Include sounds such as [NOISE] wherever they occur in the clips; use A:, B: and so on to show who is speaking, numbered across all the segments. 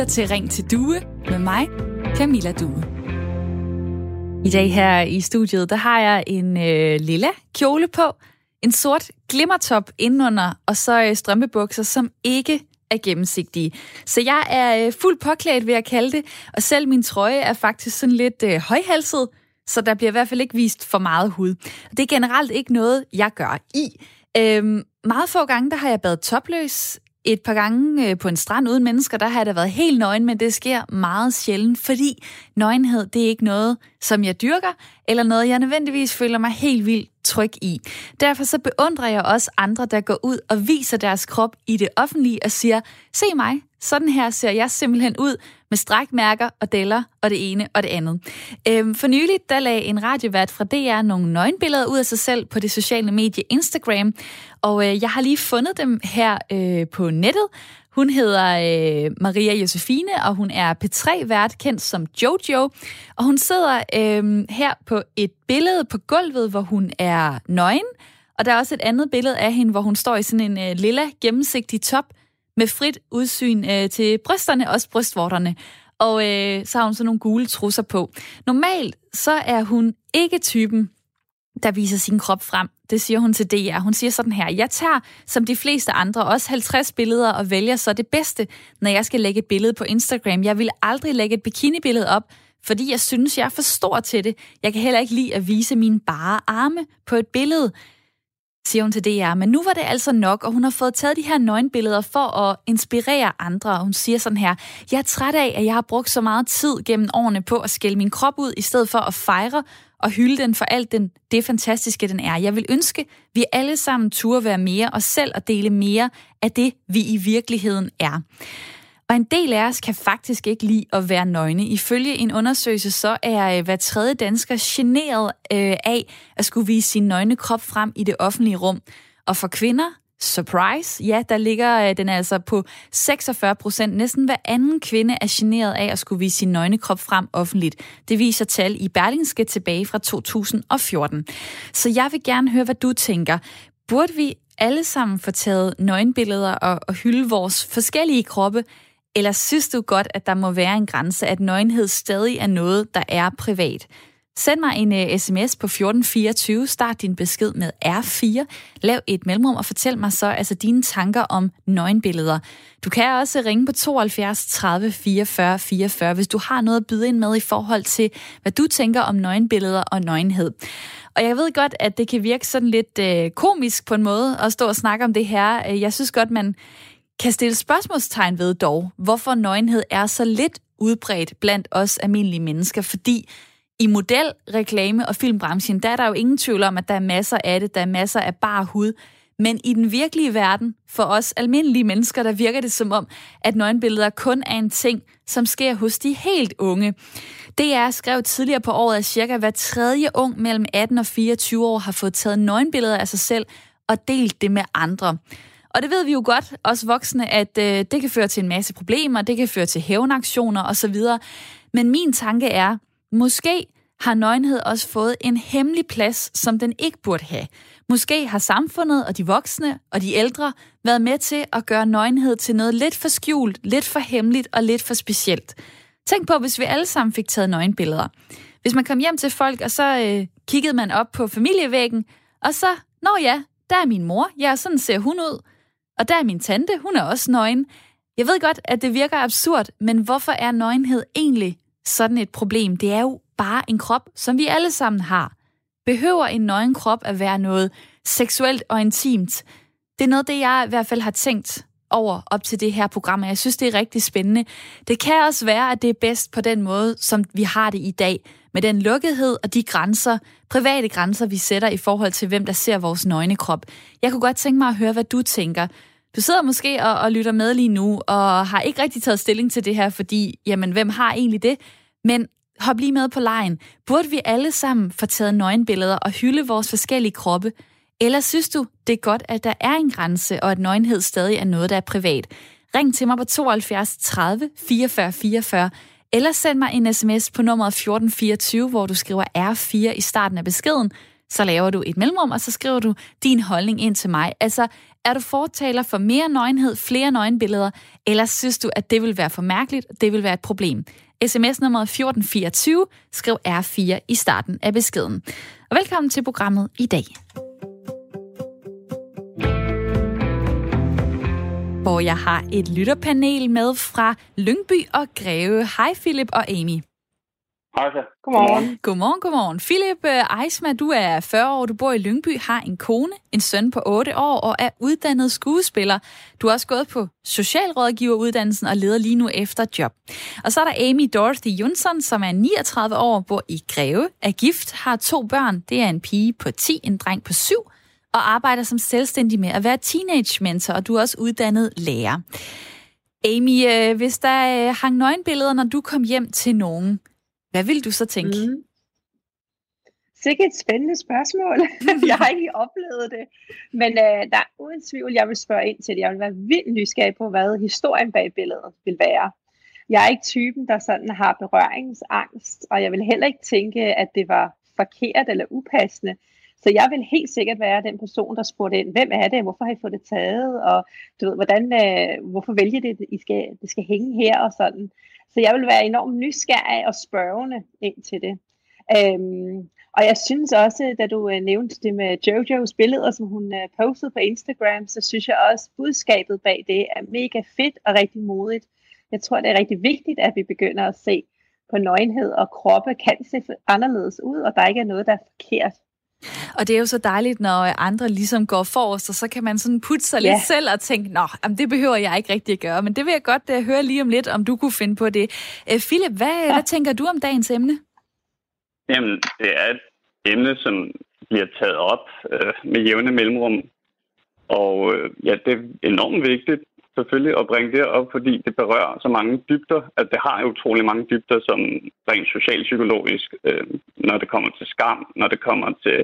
A: lytter til Ring til Due med mig, Camilla Due. I dag her i studiet, der har jeg en øh, lilla kjole på, en sort glimmertop indenunder, og så øh, strømpebukser, som ikke er gennemsigtige. Så jeg er øh, fuldt påklædt, vil jeg kalde det, og selv min trøje er faktisk sådan lidt øh, højhalset, så der bliver i hvert fald ikke vist for meget hud. Det er generelt ikke noget, jeg gør i. Øhm, meget få gange, der har jeg badet topløs. Et par gange øh, på en strand uden mennesker, der har det været helt nøgen, men det sker meget sjældent, fordi nøgenhed, det er ikke noget, som jeg dyrker, eller noget, jeg nødvendigvis føler mig helt vildt tryg i. Derfor så beundrer jeg også andre, der går ud og viser deres krop i det offentlige og siger, se mig, sådan her ser jeg simpelthen ud med strækmærker og deller og det ene og det andet. Øhm, for nylig, der lagde en radiovært fra DR nogle nøgenbilleder ud af sig selv på det sociale medie Instagram, og øh, jeg har lige fundet dem her øh, på nettet. Hun hedder øh, Maria Josefine, og hun er P3-vært, kendt som Jojo. Og hun sidder øh, her på et billede på gulvet, hvor hun er nøgen. Og der er også et andet billede af hende, hvor hun står i sådan en øh, lilla gennemsigtig top med frit udsyn øh, til brysterne, også brystvorterne. Og øh, så har hun så nogle gule trusser på. Normalt så er hun ikke typen, der viser sin krop frem. Det siger hun til DR. Hun siger sådan her, jeg tager som de fleste andre også 50 billeder og vælger så det bedste, når jeg skal lægge et billede på Instagram. Jeg vil aldrig lægge et bikinibillede op, fordi jeg synes, jeg er for stor til det. Jeg kan heller ikke lide at vise mine bare arme på et billede siger hun til DR. Men nu var det altså nok, og hun har fået taget de her nøgenbilleder for at inspirere andre. Hun siger sådan her, jeg er træt af, at jeg har brugt så meget tid gennem årene på at skælde min krop ud, i stedet for at fejre og hylde den for alt den, det fantastiske, den er. Jeg vil ønske, vi alle sammen turde være mere og selv at dele mere af det, vi i virkeligheden er. Og en del af os kan faktisk ikke lide at være nøgne. Ifølge en undersøgelse, så er øh, hver tredje dansker generet øh, af at skulle vise sin nøgne krop frem i det offentlige rum. Og for kvinder, surprise, ja, der ligger øh, den altså på 46 procent. Næsten hver anden kvinde er generet af at skulle vise sin nøgne krop frem offentligt. Det viser tal i Berlingske tilbage fra 2014. Så jeg vil gerne høre, hvad du tænker. Burde vi alle sammen få taget nøgenbilleder og, og hylde vores forskellige kroppe, eller synes du godt, at der må være en grænse, at nøgenhed stadig er noget, der er privat? Send mig en øh, uh, sms på 1424, start din besked med R4, lav et mellemrum og fortæl mig så altså dine tanker om nøgenbilleder. Du kan også ringe på 72 30 44 44, hvis du har noget at byde ind med i forhold til, hvad du tænker om nøgenbilleder og nøgenhed. Og jeg ved godt, at det kan virke sådan lidt uh, komisk på en måde at stå og snakke om det her. Jeg synes godt, man kan stille spørgsmålstegn ved dog, hvorfor nøgenhed er så lidt udbredt blandt os almindelige mennesker, fordi i model, reklame og filmbranchen, der er der jo ingen tvivl om, at der er masser af det, der er masser af bare hud. Men i den virkelige verden, for os almindelige mennesker, der virker det som om, at nøgenbilleder kun er en ting, som sker hos de helt unge. Det er skrevet tidligere på året, at cirka hver tredje ung mellem 18 og 24 år har fået taget nøgenbilleder af sig selv og delt det med andre. Og det ved vi jo godt, os voksne, at øh, det kan føre til en masse problemer, det kan føre til hævnaktioner osv. Men min tanke er, måske har nøgenhed også fået en hemmelig plads, som den ikke burde have. Måske har samfundet og de voksne og de ældre været med til at gøre nøgenhed til noget lidt for skjult, lidt for hemmeligt og lidt for specielt. Tænk på, hvis vi alle sammen fik taget nøgenbilleder. Hvis man kom hjem til folk, og så øh, kiggede man op på familievæggen, og så, nå ja, der er min mor, ja, sådan ser hun ud. Og der er min tante, hun er også nøgen. Jeg ved godt, at det virker absurd, men hvorfor er nøgenhed egentlig sådan et problem? Det er jo bare en krop, som vi alle sammen har. Behøver en nøgen krop at være noget seksuelt og intimt? Det er noget, det jeg i hvert fald har tænkt over op til det her program, og jeg synes, det er rigtig spændende. Det kan også være, at det er bedst på den måde, som vi har det i dag, med den lukkethed og de grænser, private grænser, vi sætter i forhold til, hvem der ser vores nøgne krop. Jeg kunne godt tænke mig at høre, hvad du tænker. Du sidder måske og, og lytter med lige nu, og har ikke rigtig taget stilling til det her, fordi, jamen, hvem har egentlig det? Men hop lige med på lejen. Burde vi alle sammen få taget nøgenbilleder og hylde vores forskellige kroppe? Eller synes du, det er godt, at der er en grænse, og at nøgenhed stadig er noget, der er privat? Ring til mig på 72 30 44 44, eller send mig en sms på nummeret 1424, hvor du skriver R4 i starten af beskeden, så laver du et mellemrum, og så skriver du din holdning ind til mig. Altså, er du fortaler for mere nøgenhed, flere nøgenbilleder, eller synes du, at det vil være for mærkeligt, det vil være et problem? SMS nummer 1424, skriv R4 i starten af beskeden. Og velkommen til programmet i dag. hvor jeg har et lytterpanel med fra Lyngby og Greve. Hej Philip og Amy.
B: Hej så. Godmorgen.
A: Godmorgen, godmorgen. Philip øh, Eisma, du er 40 år, du bor i Lyngby, har en kone, en søn på 8 år og er uddannet skuespiller. Du har også gået på socialrådgiveruddannelsen og leder lige nu efter job. Og så er der Amy Dorothy Jonsson, som er 39 år, bor i Greve, er gift, har to børn. Det er en pige på 10, en dreng på 7, og arbejder som selvstændig med at være teenage mentor, og du er også uddannet lærer. Amy, øh, hvis der øh, hang nøgenbilleder, når du kom hjem til nogen, hvad vil du så tænke? Mm.
B: Sikke et spændende spørgsmål. [LAUGHS] jeg har ikke oplevet det. Men øh, der er uden tvivl, jeg vil spørge ind til det. Jeg vil være vildt nysgerrig på, hvad historien bag billedet vil være. Jeg er ikke typen, der sådan har berøringsangst, og jeg vil heller ikke tænke, at det var forkert eller upassende. Så jeg vil helt sikkert være den person, der spurgte ind, hvem er det, hvorfor har I fået det taget, og du ved, hvordan, øh, hvorfor vælger det, I skal, det skal hænge her og sådan. Så jeg vil være enormt nysgerrig og spørgende ind til det. Øhm, og jeg synes også, da du øh, nævnte det med Jojos billeder, som hun øh, postede på Instagram, så synes jeg også, budskabet bag det er mega fedt og rigtig modigt. Jeg tror, det er rigtig vigtigt, at vi begynder at se på nøgenhed og kroppe kan se anderledes ud, og der ikke er noget, der er forkert.
A: Og det er jo så dejligt, når andre ligesom går forrest, og så kan man sådan putte sig ja. lidt selv og tænke, nå, jamen, det behøver jeg ikke rigtig at gøre. Men det vil jeg godt uh, høre lige om lidt, om du kunne finde på det. Uh, Philip, hvad, ja. hvad tænker du om dagens emne?
C: Jamen, det er et emne, som bliver taget op uh, med jævne mellemrum. Og uh, ja, det er enormt vigtigt selvfølgelig at bringe det op, fordi det berører så mange dybder, at det har utrolig mange dybder, som rent socialpsykologisk, øh, når det kommer til skam, når det kommer til...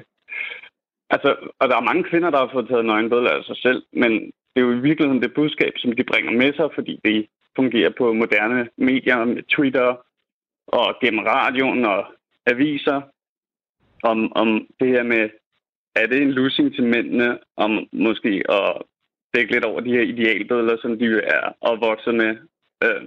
C: Altså, og der er mange kvinder, der har fået taget nøgenbilleder af sig selv, men det er jo i virkeligheden det budskab, som de bringer med sig, fordi det fungerer på moderne medier, med Twitter og gennem radioen og aviser, om, om det her med, er det en losing til mændene, om måske at dække lidt over de her idealbilleder, som de er opvokset med.
A: Øh,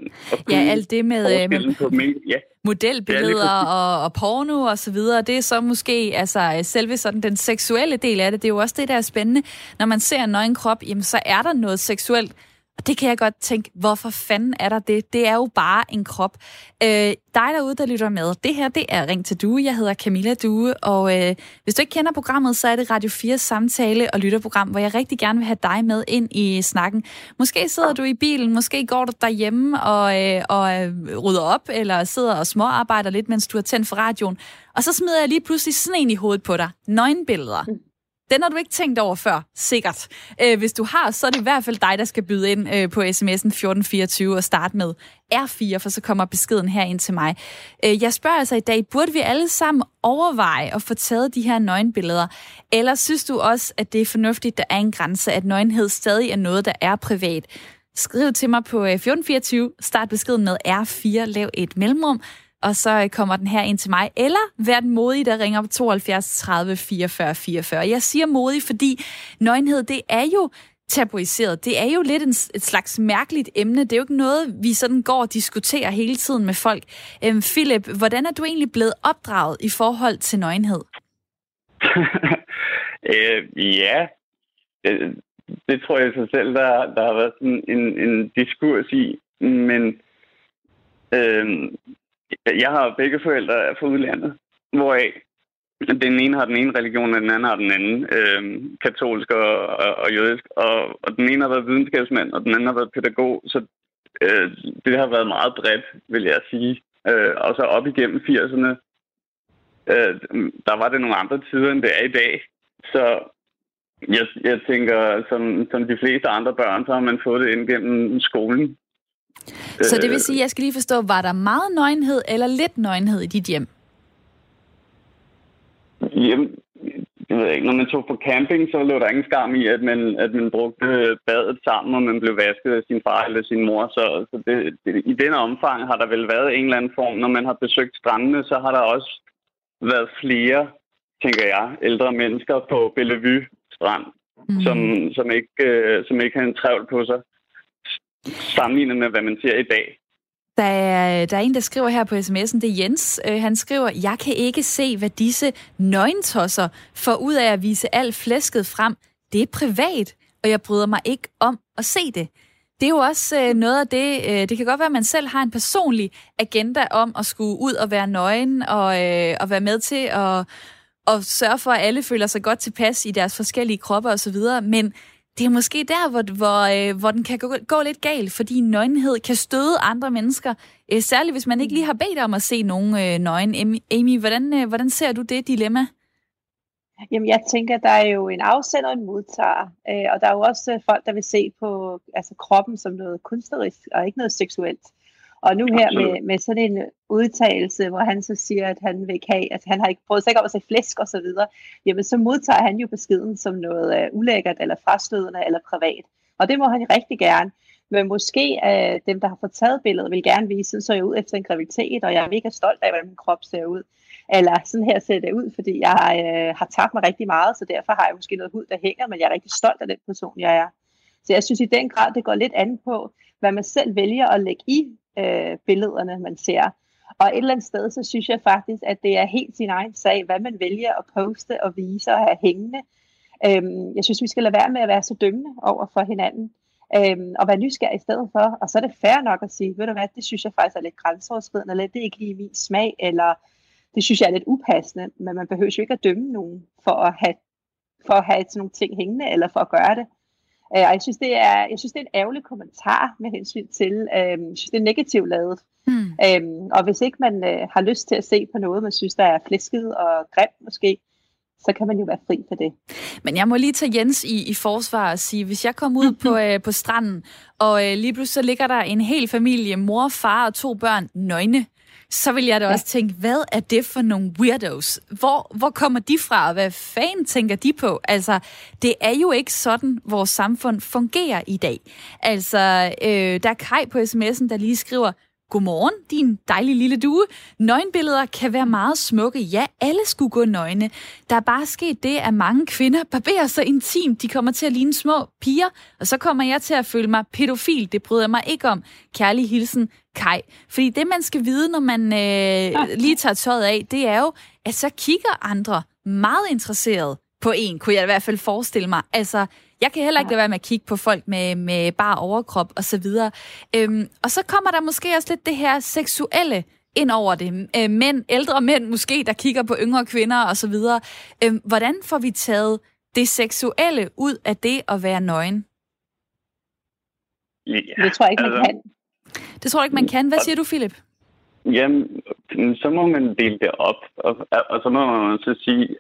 A: ja, alt det med, med ja. modelbilleder ja, og, og porno og så videre, det er så måske altså selve sådan den seksuelle del af det. Det er jo også det, der er spændende. Når man ser en nøgen krop, jamen, så er der noget seksuelt og det kan jeg godt tænke, hvorfor fanden er der det? Det er jo bare en krop. Øh, dig derude, der lytter med, det her, det er Ring til Due. Jeg hedder Camilla Due, og øh, hvis du ikke kender programmet, så er det Radio 4 samtale- og lytterprogram, hvor jeg rigtig gerne vil have dig med ind i snakken. Måske sidder du i bilen, måske går du derhjemme og, øh, og øh, rydder op, eller sidder og småarbejder lidt, mens du har tændt for radioen. Og så smider jeg lige pludselig sådan en i hovedet på dig. Nøgenbilleder. Mm. Den har du ikke tænkt over før, sikkert. Øh, hvis du har, så er det i hvert fald dig, der skal byde ind øh, på sms'en 1424 og starte med R4, for så kommer beskeden her ind til mig. Øh, jeg spørger altså i dag, burde vi alle sammen overveje at få taget de her nøgenbilleder? Eller synes du også, at det er fornuftigt, der er en grænse, at nøgenhed stadig er noget, der er privat? Skriv til mig på øh, 1424, start beskeden med R4, lav et mellemrum, og så øh, kommer den her ind til mig. Eller vær den modige, der ringer på 72 30 44 44. Jeg siger modig, fordi nøgenhed, det er jo tabuiseret. Det er jo lidt en, et slags mærkeligt emne. Det er jo ikke noget, vi sådan går og diskuterer hele tiden med folk. Øhm, Philip, hvordan er du egentlig blevet opdraget i forhold til nøgenhed? [LAUGHS]
C: øh, ja, det, det tror jeg sig selv, der, der har været sådan en, en diskurs i. Men øh, jeg har begge forældre fra udlandet, hvoraf den ene har den ene religion, og den anden har den anden, øh, katolsk og, og, og jødisk. Og, og den ene har været videnskabsmand, og den anden har været pædagog. Så øh, det har været meget bredt, vil jeg sige. Øh, og så op igennem 80'erne, øh, der var det nogle andre tider, end det er i dag. Så jeg, jeg tænker, som, som de fleste andre børn, så har man fået det ind gennem skolen.
A: Så det vil øh, sige, jeg skal lige forstå, var der meget nøgenhed eller lidt nøgenhed i dit hjem?
C: Jamen, jeg ved ikke, når man tog på camping, så lå der ingen skam i, at man, at man brugte badet sammen, og man blev vasket af sin far eller sin mor. Så, så det, det, i den omfang har der vel været en eller anden form. Når man har besøgt strandene, så har der også været flere, tænker jeg, ældre mennesker på Bellevue strand, mm. som, som, ikke, øh, som ikke har en trævl på sig, sammenlignet med, hvad man ser i dag.
A: Der er, der er en, der skriver her på sms'en, det er Jens. Øh, han skriver, jeg kan ikke se, hvad disse nøgentosser får ud af at vise alt flæsket frem. Det er privat, og jeg bryder mig ikke om at se det. Det er jo også øh, noget af det, øh, det kan godt være, at man selv har en personlig agenda om at skulle ud og være nøgen og, øh, og være med til at, at sørge for, at alle føler sig godt tilpas i deres forskellige kroppe osv., men det er måske der, hvor, hvor, øh, hvor den kan gå, gå lidt galt, fordi nøgenhed kan støde andre mennesker, øh, særligt hvis man ikke lige har bedt om at se nogen øh, nøgen. Amy, hvordan, øh, hvordan ser du det dilemma?
B: Jamen, jeg tænker, der er jo en afsender og en modtager, øh, og der er jo også øh, folk, der vil se på altså, kroppen som noget kunstnerisk, og ikke noget seksuelt. Og nu her med, med sådan en udtalelse, hvor han så siger, at han vil ikke have, altså han har ikke prøvet sig om at se flæsk og så videre, jamen så modtager han jo beskeden som noget uh, ulækkert, eller frastødende, eller privat. Og det må han rigtig gerne. Men måske uh, dem, der har fået taget billedet, vil gerne vise, så jeg ud efter en graviditet, og jeg er mega stolt af, hvordan min krop ser ud. Eller sådan her ser det ud, fordi jeg uh, har tabt mig rigtig meget, så derfor har jeg måske noget hud, der hænger, men jeg er rigtig stolt af den person, jeg er. Så jeg synes i den grad, det går lidt an på, hvad man selv vælger at lægge i øh, billederne, man ser. Og et eller andet sted, så synes jeg faktisk, at det er helt sin egen sag, hvad man vælger at poste og vise og have hængende. Øhm, jeg synes, vi skal lade være med at være så dømmende over for hinanden, øhm, og være nysgerrig i stedet for. Og så er det fair nok at sige, ved du hvad, det synes jeg faktisk er lidt grænseoverskridende, eller det er ikke lige min smag, eller det synes jeg er lidt upassende, men man behøver jo ikke at dømme nogen for at have, for at have sådan nogle ting hængende, eller for at gøre det. Øh, og jeg synes, det er, jeg synes, det er en ærgerlig kommentar med hensyn til, øh, jeg synes, det er negativt lavet. Mm. Øhm, og hvis ikke man øh, har lyst til at se på noget, man synes, der er flæsket og grimt måske, så kan man jo være fri for det.
A: Men jeg må lige tage Jens i, i forsvar og sige, hvis jeg kommer ud på, [LAUGHS] øh, på stranden, og øh, lige pludselig så ligger der en hel familie, mor, far og to børn, nøgne, så vil jeg da også tænke, hvad er det for nogle weirdos? Hvor, hvor kommer de fra, og hvad fanden tænker de på? Altså, det er jo ikke sådan, vores samfund fungerer i dag. Altså, øh, der er Kai på sms'en, der lige skriver, Godmorgen, din dejlige lille due. Nøgenbilleder kan være meget smukke. Ja, alle skulle gå nøgne. Der er bare sket det, at mange kvinder barberer sig intimt. De kommer til at ligne små piger, og så kommer jeg til at føle mig pædofil. Det bryder jeg mig ikke om. Kærlig hilsen, Kai. Fordi det, man skal vide, når man øh, [LAUGHS] lige tager tøjet af, det er jo, at så kigger andre meget interesseret på en, kunne jeg i hvert fald forestille mig. Altså, jeg kan heller ikke lade være med at kigge på folk med, med bare overkrop og så videre. Øhm, og så kommer der måske også lidt det her seksuelle ind over det. Øh, mænd, ældre mænd måske, der kigger på yngre kvinder og så videre. Øhm, hvordan får vi taget det seksuelle ud af det at være nøgen?
B: Ja, det tror jeg ikke, man altså, kan.
A: Det tror jeg ikke, man kan. Hvad siger du, Philip?
C: Jamen, så må man dele det op, og, og så må man så sige,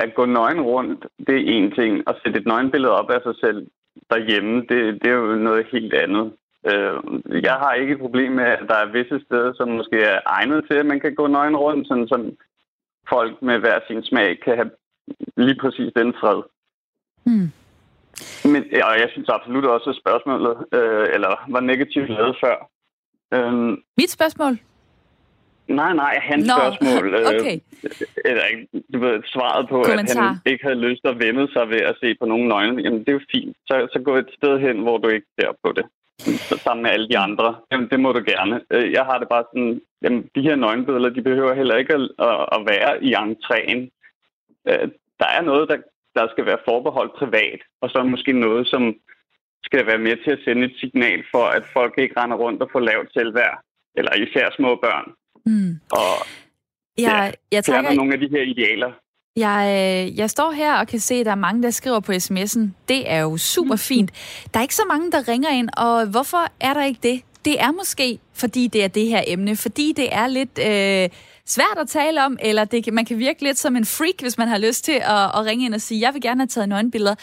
C: at gå nøgen rundt, det er en ting. At sætte et nøgenbillede op af sig selv derhjemme, det, det er jo noget helt andet. Øh, jeg har ikke et problem med, at der er visse steder, som måske er egnet til, at man kan gå nøgen rundt, sådan som folk med hver sin smag kan have lige præcis den fred. Mm. Men, og jeg synes absolut også, at spørgsmålet øh, eller var negativt lavet før.
A: Øh, Mit spørgsmål?
C: Nej, nej, hans Nå, spørgsmål. [LAUGHS] Øh, okay. eller du ved, svaret på, Kommentar. at han ikke havde lyst at vende sig ved at se på nogen nøgne. Jamen, det er jo fint. Så, så gå et sted hen, hvor du ikke ser på det. Sammen med alle de andre. Jamen, det må du gerne. Øh, jeg har det bare sådan, jamen, de her nøgenbilleder, de behøver heller ikke at, at være i entréen. Øh, der er noget, der, der skal være forbeholdt privat, og så måske noget, som skal være med til at sende et signal for, at folk ikke render rundt og får lavt selvværd, eller især små børn. Mm. Og jeg, ja, jeg tager nogle af de her idealer.
A: Jeg, øh, jeg står her og kan se, at der er mange, der skriver på sms'en. Det er jo super mm. fint. Der er ikke så mange, der ringer ind, og hvorfor er der ikke det? Det er måske, fordi det er det her emne, fordi det er lidt øh, svært at tale om, eller det, man kan virke lidt som en freak, hvis man har lyst til at, at ringe ind og sige, jeg vil gerne have taget nøgenbilleder.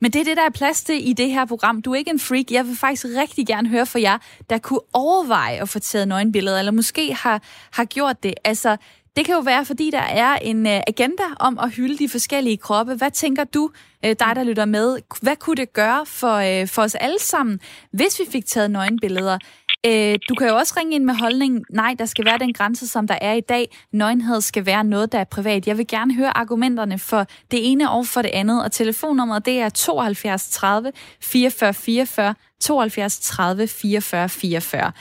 A: Men det er det, der er plads til i det her program. Du er ikke en freak. Jeg vil faktisk rigtig gerne høre fra jer, der kunne overveje at få taget nøgenbilleder, eller måske har, har gjort det. Altså, det kan jo være, fordi der er en øh, agenda om at hylde de forskellige kroppe. Hvad tænker du, øh, dig der lytter med? Hvad kunne det gøre for, øh, for os alle sammen, hvis vi fik taget nøgenbilleder? Øh, du kan jo også ringe ind med holdningen, nej, der skal være den grænse, som der er i dag. Nøgenhed skal være noget, der er privat. Jeg vil gerne høre argumenterne for det ene og for det andet, og telefonnummeret det er 72 30 44 44, 72 30 44 44.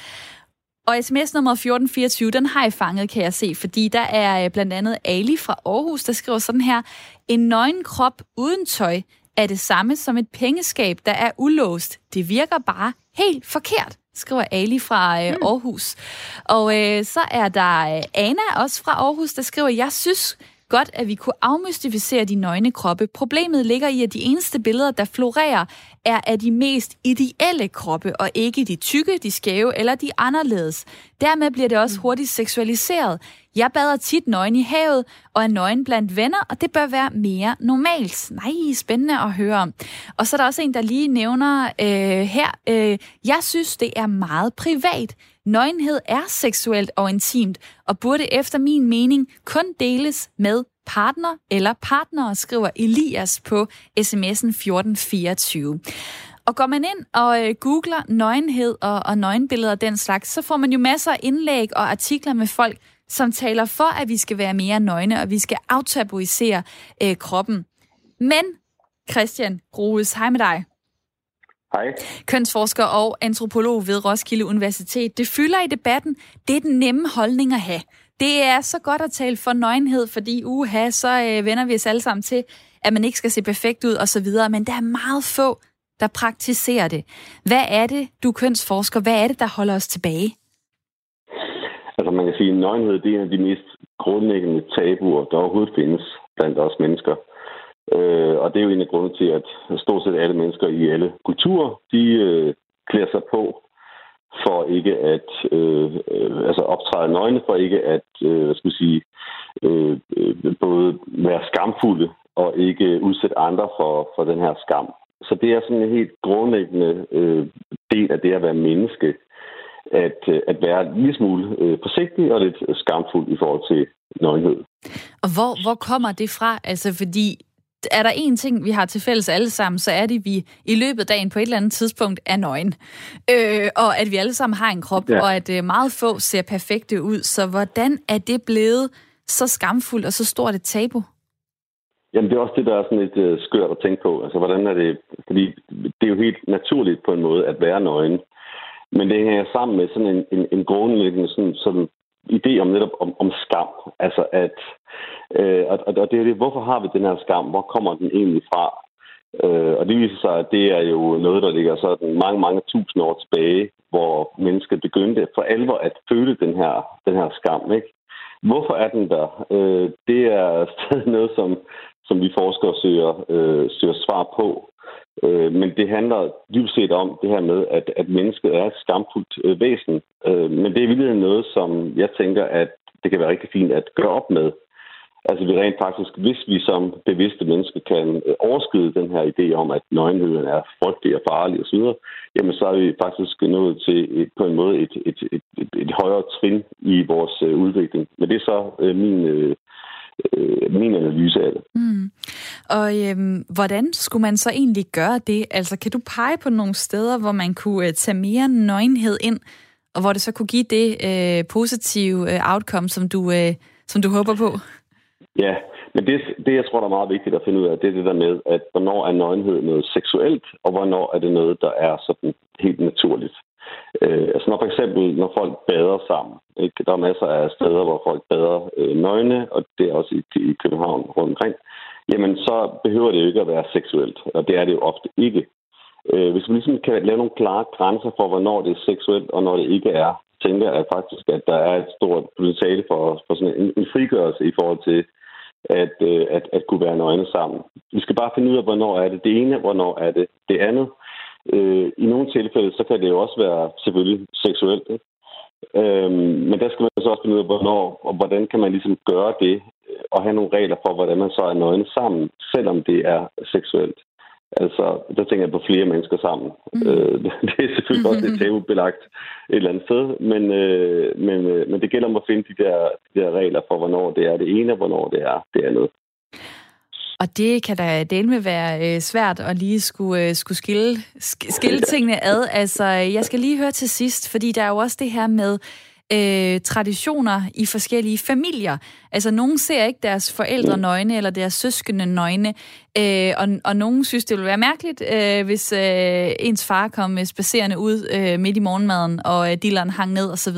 A: Og sms nummer 1424, den har jeg fanget, kan jeg se, fordi der er øh, blandt andet Ali fra Aarhus, der skriver sådan her. En nøgen krop uden tøj er det samme som et pengeskab, der er ulåst. Det virker bare helt forkert skriver Ali fra øh, mm. Aarhus. Og øh, så er der øh, Anna også fra Aarhus, der skriver, jeg synes godt, at vi kunne afmystificere de nøgne kroppe. Problemet ligger i, at de eneste billeder, der florerer, er af de mest ideelle kroppe, og ikke de tykke, de skæve eller de anderledes. Dermed bliver det også mm. hurtigt seksualiseret. Jeg bader tit nøgen i havet, og er nøgen blandt venner, og det bør være mere normalt. Nej, spændende at høre om. Og så er der også en, der lige nævner øh, her, øh, jeg synes, det er meget privat. Nøgenhed er seksuelt og intimt, og burde efter min mening kun deles med partner eller partnere, skriver Elias på sms'en 1424. Og går man ind og øh, googler nøgenhed og, og nøgenbilleder og den slags, så får man jo masser af indlæg og artikler med folk, som taler for, at vi skal være mere nøgne, og vi skal aftabuisere øh, kroppen. Men, Christian Grues, hej med dig.
D: Hej.
A: Kønsforsker og antropolog ved Roskilde Universitet. Det fylder i debatten. Det er den nemme holdning at have. Det er så godt at tale for nøgenhed, fordi uha, så øh, vender vi os alle sammen til, at man ikke skal se perfekt ud osv., men der er meget få, der praktiserer det. Hvad er det, du kønsforsker? Hvad er det, der holder os tilbage?
D: Altså man kan sige, at nøgenhed det er en af de mest grundlæggende tabuer, der overhovedet findes blandt os mennesker. Øh, og det er jo en af grundene til, at stort set alle mennesker i alle kulturer, de øh, klæder sig på for ikke at øh, øh, altså optræde nøgne, for ikke at øh, hvad skal man sige, øh, øh, både være skamfulde og ikke udsætte andre for, for den her skam. Så det er sådan en helt grundlæggende øh, del af det at være menneske, at, øh, at være en lille smule øh, forsigtig og lidt skamfuld i forhold til nøgenhed.
A: Og hvor, hvor kommer det fra? Altså fordi er der en ting, vi har til fælles alle sammen, så er det, at vi i løbet af dagen på et eller andet tidspunkt er nøgen. Øh, og at vi alle sammen har en krop, ja. og at øh, meget få ser perfekte ud. Så hvordan er det blevet så skamfuldt og så stort et tabu?
D: Jamen, det er også det, der er sådan lidt uh, skørt at tænke på. Altså, hvordan er det... Fordi det er jo helt naturligt på en måde at være nøgen. Men det hænger sammen med sådan en, en, en grundlæggende sådan, sådan idé om netop om, om skam. Altså at, øh, og, og det er det, hvorfor har vi den her skam? Hvor kommer den egentlig fra? Øh, og det viser sig, at det er jo noget, der ligger sådan mange, mange tusind år tilbage, hvor mennesker begyndte for alvor at føle den her, den her skam. Ikke? Hvorfor er den der? Øh, det er [LAUGHS] stadig noget, som, som vi forskere søger, øh, søger svar på. Øh, men det handler dybest set om det her med, at, at mennesket er et skamfuldt øh, væsen. Øh, men det er virkelig noget, som jeg tænker, at det kan være rigtig fint at gøre op med. Altså vi rent faktisk, hvis vi som bevidste mennesker kan øh, overskride den her idé om, at nøgenheden er frygtelig og farlig osv., jamen så er vi faktisk nået til et, på en måde et, et, et, et, et højere trin i vores øh, udvikling. Men det er så øh, min øh, øh, min analyse af det.
A: Mm. Og øhm, hvordan skulle man så egentlig gøre det? Altså, kan du pege på nogle steder, hvor man kunne øh, tage mere nøgenhed ind, og hvor det så kunne give det øh, positive øh, outcome, som du, øh, som du håber på?
D: Ja, men det, det, jeg tror, der er meget vigtigt at finde ud af, det er det der med, at hvornår er nøgenhed noget seksuelt, og hvornår er det noget, der er sådan helt naturligt. Øh, altså når for eksempel, når folk bader sammen. Ikke? Der er masser af steder, hvor folk bader øh, nøgne, og det er også i, i København rundt omkring. Jamen, så behøver det jo ikke at være seksuelt, og det er det jo ofte ikke. Øh, hvis man ligesom kan lave nogle klare grænser for, hvornår det er seksuelt, og når det ikke er, tænker jeg faktisk, at der er et stort potentiale for, for sådan en, en frigørelse i forhold til at, øh, at, at kunne være nøgne sammen. Vi skal bare finde ud af, hvornår er det det ene, hvornår er det det andet. Øh, I nogle tilfælde, så kan det jo også være selvfølgelig seksuelt. Ikke? Øhm, men der skal man så også finde ud af, hvornår og hvordan kan man ligesom gøre det, og have nogle regler for, hvordan man så er nøgne sammen, selvom det er seksuelt. Altså, der tænker jeg på flere mennesker sammen. Mm. Øh, [LAUGHS] det er selvfølgelig også et [LAUGHS] tabubelagt et eller andet sted, men, øh, men, øh, men det gælder om at finde de der, de der regler for, hvornår det er det ene, og hvornår det er det andet.
A: Og det kan da dele med være øh, svært at lige skulle, øh, skulle skille, skille tingene ad. Altså, jeg skal lige høre til sidst, fordi der er jo også det her med, øh, traditioner i forskellige familier. Altså, nogen ser ikke deres forældre nøgne, eller deres søskende nøgne, øh, og, og nogen synes, det ville være mærkeligt, øh, hvis øh, ens far kom spacerende ud øh, midt i morgenmaden, og øh, dilleren hang ned, osv.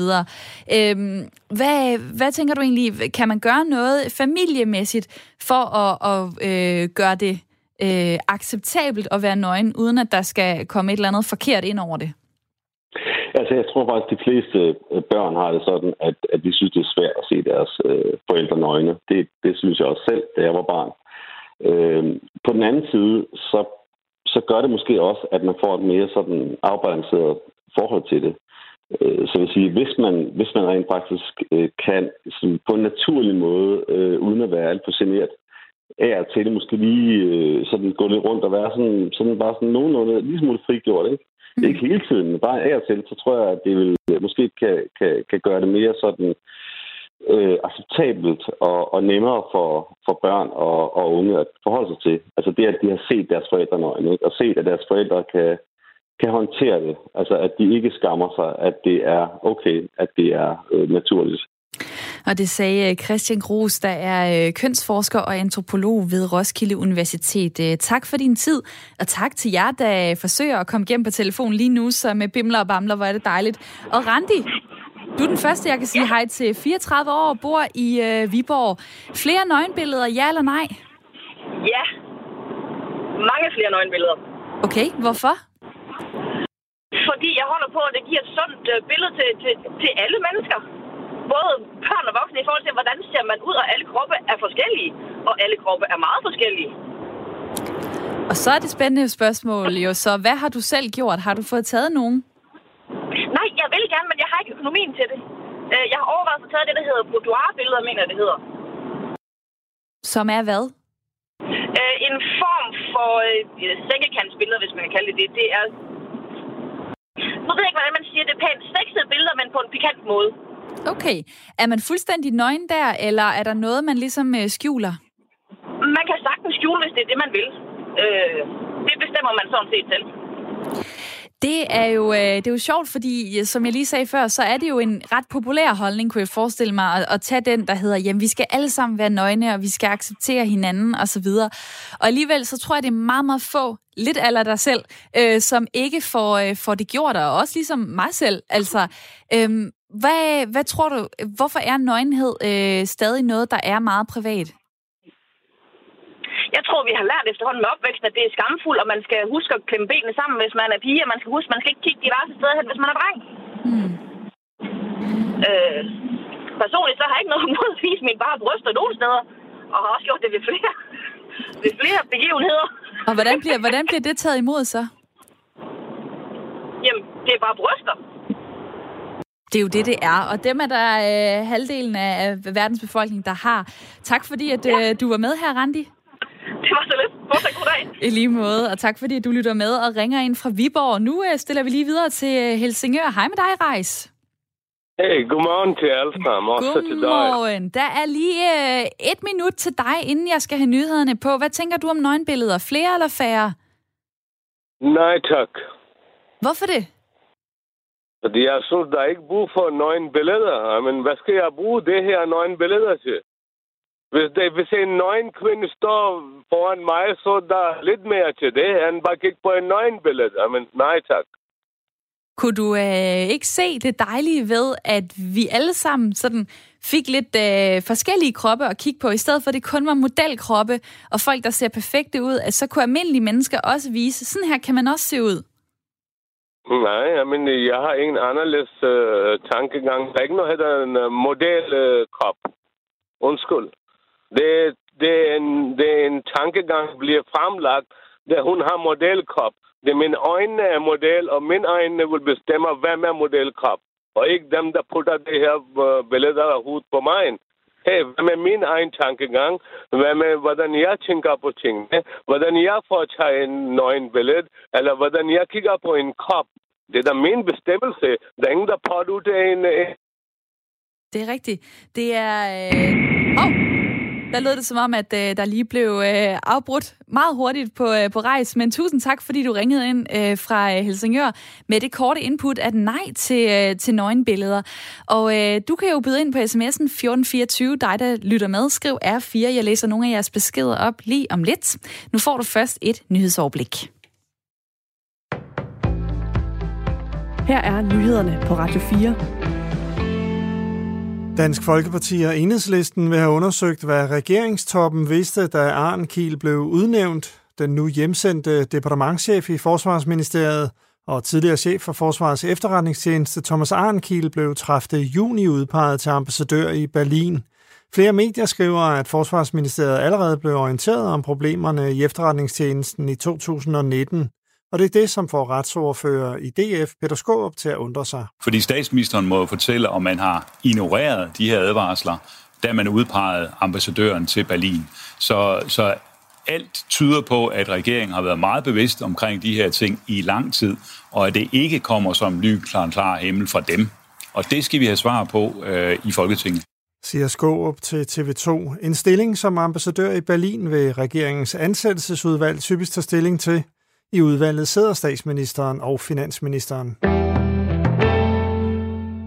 A: Øh, hvad, hvad tænker du egentlig, kan man gøre noget familiemæssigt for at, at øh, gøre det øh, acceptabelt at være nøgen, uden at der skal komme et eller andet forkert ind over det?
D: Altså, jeg tror faktisk, at de fleste øh, børn har det sådan, at, at de synes, det er svært at se deres øh, forældre nøgne. Det, det synes jeg også selv, da jeg var barn. Øh, på den anden side, så, så gør det måske også, at man får et mere sådan afbalanceret forhold til det. Øh, så vil sige, hvis man, hvis man rent faktisk øh, kan sådan, på en naturlig måde, øh, uden at være alt for generet, af til det måske lige øh, sådan gå lidt rundt og være sådan, sådan bare sådan nogenlunde lige smule frigjort, ikke? Mm. Ikke hele tiden, men bare af og til, så tror jeg, at det vil øh, måske kan, kan, kan gøre det mere sådan øh, acceptabelt og, og nemmere for, for børn og, og unge at forholde sig til. Altså det, at de har set deres forældre nøgne, ikke? og set, at deres forældre kan, kan håndtere det. Altså at de ikke skammer sig, at det er okay, at det er øh, naturligt.
A: Og det sagde øh, Christian Gros, der er øh, kønsforsker og antropolog ved Roskilde Universitet. Øh, tak for din tid, og tak til jer, der forsøger at komme hjem på telefon lige nu, så med bimler og bamler, hvor er det dejligt. Og Randi, du er den første, jeg kan sige hej til. 34 år, bor i øh, Viborg. Flere nøgenbilleder, ja eller nej?
E: Ja. Mange flere nøgenbilleder.
A: Okay, hvorfor?
E: Fordi jeg holder på, at det giver et sundt billede til, til, til alle mennesker både børn og voksne i forhold til, hvordan ser man ud, og alle kroppe er forskellige, og alle kroppe er meget forskellige.
A: Og så er det spændende spørgsmål jo, så hvad har du selv gjort? Har du fået taget nogen?
E: Nej, jeg vil gerne, men jeg har ikke økonomien til det. Øh, jeg har overvejet at tage det, der hedder boudoir-billeder, mener jeg, det hedder.
A: Som er hvad?
E: Øh, en form for øh, sengekantsbilleder, hvis man kan kalde det det. Det er... Nu ved jeg ikke, hvordan man siger det pænt. Sexede billeder, men på en pikant måde.
A: Okay. Er man fuldstændig nøgen der, eller er der noget, man ligesom øh, skjuler?
E: Man kan sagtens skjule, hvis det er det, man vil. Øh, det bestemmer man sådan set selv.
A: Det er, jo, øh, det er jo sjovt, fordi som jeg lige sagde før, så er det jo en ret populær holdning, kunne jeg forestille mig, at, at tage den, der hedder, jamen vi skal alle sammen være nøgne, og vi skal acceptere hinanden osv. Og alligevel så tror jeg, det er meget, meget få, lidt aller dig selv, øh, som ikke får, øh, får det gjort, og også ligesom mig selv. Altså, øh, hvad, hvad tror du, hvorfor er nøgenhed øh, stadig noget, der er meget privat?
E: Jeg tror, vi har lært efterhånden med opvæksten, at det er skamfuldt, og man skal huske at klemme benene sammen, hvis man er pige, og man skal huske, at man skal ikke kigge diverse steder hen, hvis man er dreng. Mm. Øh, personligt så har jeg ikke noget mod at vise mine bare bryster nogen steder, og har også gjort det ved flere, [LAUGHS] ved flere begivenheder.
A: Og hvordan bliver, hvordan bliver det taget imod så?
E: Jamen, det er bare bryster.
A: Det er jo det, det er. Og dem er der øh, halvdelen af verdens befolkning, der har. Tak fordi, at ja. øh, du var med her, Randi.
E: Det var så lidt. Fortsat god dag.
A: I lige måde, og tak fordi, at du lytter med og ringer ind fra Viborg. Nu øh, stiller vi lige videre til øh, Helsingør. Hej med dig, Rejs.
F: Hey, godmorgen til alle sammen. Også
A: godmorgen.
F: til dig.
A: Der er lige øh, et minut til dig, inden jeg skal have nyhederne på. Hvad tænker du om nøgenbilleder? Flere eller færre?
F: Nej, tak.
A: Hvorfor det?
F: Fordi jeg synes, der er ikke brug for nøgen billeder. Men hvad skal jeg bruge det her nøgen billeder til? Hvis, det, hvis en nøgen kvinde står foran mig, så er der lidt mere til det, end bare kigge på en nøgen billede. Men nej tak.
A: Kunne du øh, ikke se det dejlige ved, at vi alle sammen sådan fik lidt øh, forskellige kroppe at kigge på, i stedet for at det kun var modelkroppe og folk, der ser perfekte ud, at så kunne almindelige mennesker også vise, sådan her kan man også se ud.
F: Nej, men øh, jeg har en anderledes øh, tankegang. Der er ikke noget, der hedder en uh, modelkrop. Øh, øh Undskyld. Det, det, er en, det er en tankegang, der bliver fremlagt, da hun har modelkrop. Det er mine øjne er model, og mine øjne vil bestemme, hvem er modelkrop. Og ikke dem, der putter det her øh, billeder af hud på mig. Hey, hvad er min egen tankegang? Hvad med, hvordan jeg tænker på tingene? Hvordan jeg får tage en nøgen billede? Eller hvordan jeg kigger på en kop. Det er da min bestemmelse. Der er ingen, der pådutter en... Øh.
A: Det er rigtigt. Det er... Øh... Oh! Der lød det som om, at øh, der lige blev øh, afbrudt meget hurtigt på, øh, på rejs, men tusind tak, fordi du ringede ind øh, fra øh, Helsingør med det korte input at nej til, øh, til nøgenbilleder. Og øh, du kan jo byde ind på sms'en 1424, dig der lytter med. Skriv R4, jeg læser nogle af jeres beskeder op lige om lidt. Nu får du først et nyhedsoverblik.
G: Her er nyhederne på Radio 4.
H: Dansk Folkeparti og Enhedslisten vil have undersøgt, hvad regeringstoppen vidste, da Arne Kiel blev udnævnt. Den nu hjemsendte departementschef i Forsvarsministeriet og tidligere chef for Forsvarets efterretningstjeneste Thomas Arnkiel blev 30. juni udpeget til ambassadør i Berlin. Flere medier skriver, at Forsvarsministeriet allerede blev orienteret om problemerne i efterretningstjenesten i 2019. Og det er det, som får retsordfører i DF, Peter Skåb, til at undre sig.
I: Fordi statsministeren må jo fortælle, om man har ignoreret de her advarsler, da man udpegede ambassadøren til Berlin. Så, så alt tyder på, at regeringen har været meget bevidst omkring de her ting i lang tid, og at det ikke kommer som ly klar, klar himmel fra dem. Og det skal vi have svar på øh, i Folketinget
H: siger Skåb til TV2. En stilling som ambassadør i Berlin vil regeringens ansættelsesudvalg typisk tage stilling til. I udvalget sidder statsministeren og finansministeren.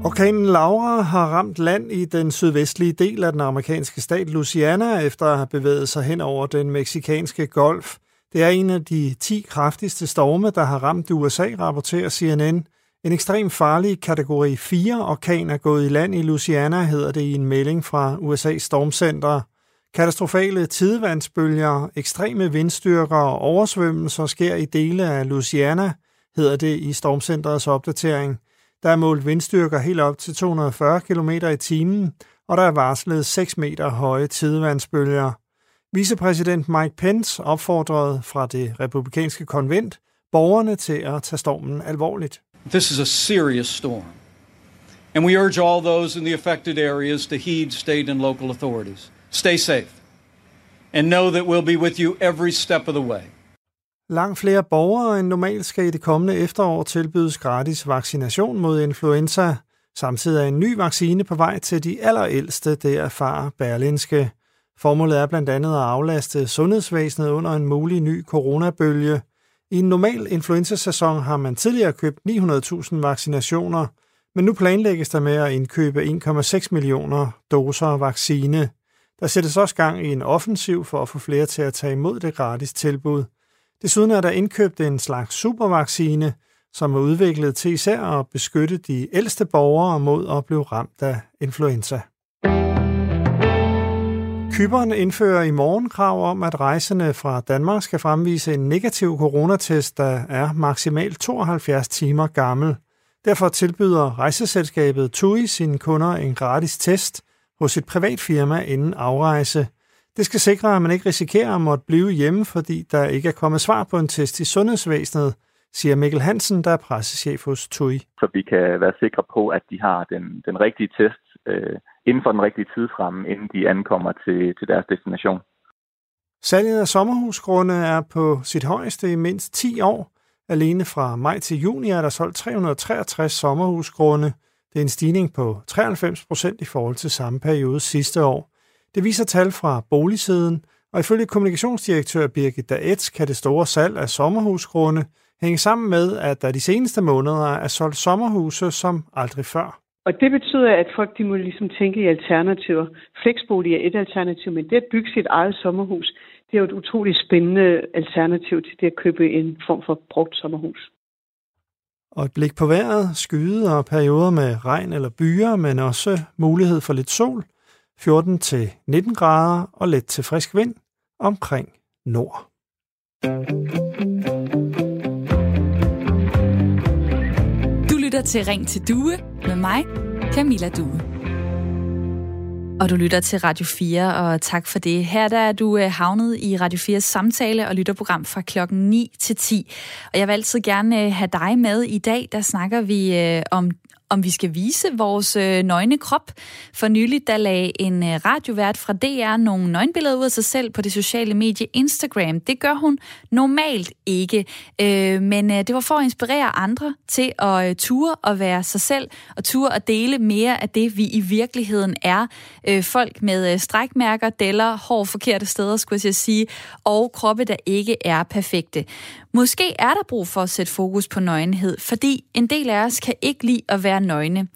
H: Orkanen Laura har ramt land i den sydvestlige del af den amerikanske stat Louisiana efter at have bevæget sig hen over den meksikanske golf. Det er en af de 10 kraftigste storme, der har ramt USA, rapporterer CNN. En ekstrem farlig kategori 4 orkan er gået i land i Louisiana, hedder det i en melding fra USA's Stormcenter. Katastrofale tidevandsbølger, ekstreme vindstyrker og oversvømmelser sker i dele af Louisiana, hedder det i Stormcentrets opdatering. Der er målt vindstyrker helt op til 240 km i timen, og der er varslet 6 meter høje tidevandsbølger. Vicepræsident Mike Pence opfordrede fra det republikanske konvent borgerne til at tage stormen alvorligt.
J: This is a serious storm. And we urge all those in the affected areas to heed state and local authorities. Stay safe. And know that we'll be with you every step of the way.
H: Langt flere borgere end normalt skal i det kommende efterår tilbydes gratis vaccination mod influenza. Samtidig er en ny vaccine på vej til de allerældste, det erfarer Berlinske. Formålet er blandt andet at aflaste sundhedsvæsenet under en mulig ny coronabølge. I en normal influenzasæson har man tidligere købt 900.000 vaccinationer, men nu planlægges der med at indkøbe 1,6 millioner doser vaccine. Der sættes også gang i en offensiv for at få flere til at tage imod det gratis tilbud. Desuden er der indkøbt en slags supervaccine, som er udviklet til især at beskytte de ældste borgere mod at blive ramt af influenza. Kyberen indfører i morgen krav om, at rejsende fra Danmark skal fremvise en negativ coronatest, der er maksimalt 72 timer gammel. Derfor tilbyder rejseselskabet TUI sine kunder en gratis test hos et privat firma inden afrejse. Det skal sikre, at man ikke risikerer at måtte blive hjemme, fordi der ikke er kommet svar på en test i sundhedsvæsenet, siger Mikkel Hansen, der er pressechef hos TUI.
K: Så vi kan være sikre på, at de har den, den rigtige test øh, inden for den rigtige tidsramme, inden de ankommer til, til deres destination.
H: Salget af sommerhusgrunde er på sit højeste i mindst 10 år. Alene fra maj til juni er der solgt 363 sommerhusgrunde. Det er en stigning på 93 procent i forhold til samme periode sidste år. Det viser tal fra boligsiden, og ifølge kommunikationsdirektør Birgit Daetz kan det store salg af sommerhusgrunde hænge sammen med, at der de seneste måneder er solgt sommerhuse som aldrig før.
L: Og det betyder, at folk de må ligesom tænke i alternativer. Flexbolig er et alternativ, men det at bygge sit eget sommerhus, det er jo et utroligt spændende alternativ til det at købe en form for brugt sommerhus.
H: Og et blik på vejret, skyde og perioder med regn eller byer, men også mulighed for lidt sol. 14 til 19 grader og let til frisk vind omkring nord.
A: Du lytter til Ring til Due med mig, Camilla Due. Og du lytter til Radio 4, og tak for det. Her der er du øh, havnet i Radio 4's samtale- og lytterprogram fra klokken 9 til 10. Og jeg vil altid gerne øh, have dig med i dag. Der snakker vi øh, om om vi skal vise vores øh, nøgne krop. For nylig der lagde en øh, radiovært fra DR nogle nøgenbilleder ud af sig selv på det sociale medie Instagram. Det gør hun normalt ikke, øh, men øh, det var for at inspirere andre til at øh, ture og være sig selv, og ture at dele mere af det, vi i virkeligheden er. Øh, folk med øh, strækmærker, deller, hår forkerte steder, skulle jeg sige, og kroppe, der ikke er perfekte. Måske er der brug for at sætte fokus på nøgenhed, fordi en del af os kan ikke lide at være nøgne.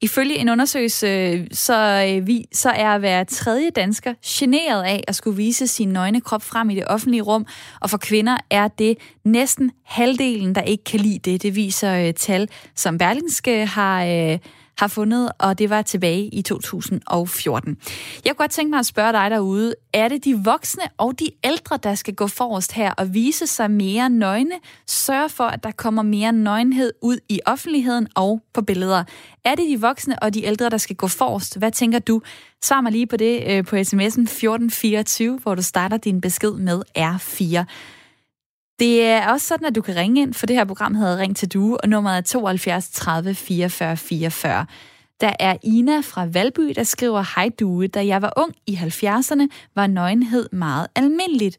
A: Ifølge en undersøgelse, så, øh, vi, så er hver tredje dansker generet af at skulle vise sin nøgne krop frem i det offentlige rum, og for kvinder er det næsten halvdelen, der ikke kan lide det. Det viser øh, tal, som Berlingske har, øh, har fundet, og det var tilbage i 2014. Jeg kunne godt tænke mig at spørge dig derude, er det de voksne og de ældre, der skal gå forrest her og vise sig mere nøgne? Sørge for, at der kommer mere nøgenhed ud i offentligheden og på billeder. Er det de voksne og de ældre, der skal gå forrest? Hvad tænker du? Svar mig lige på det øh, på sms'en 1424, hvor du starter din besked med R4. Det er også sådan, at du kan ringe ind, for det her program hedder Ring til Due, og nummeret er 72 30 44 44. Der er Ina fra Valby, der skriver, Hej Due, da jeg var ung i 70'erne, var nøgenhed meget almindeligt.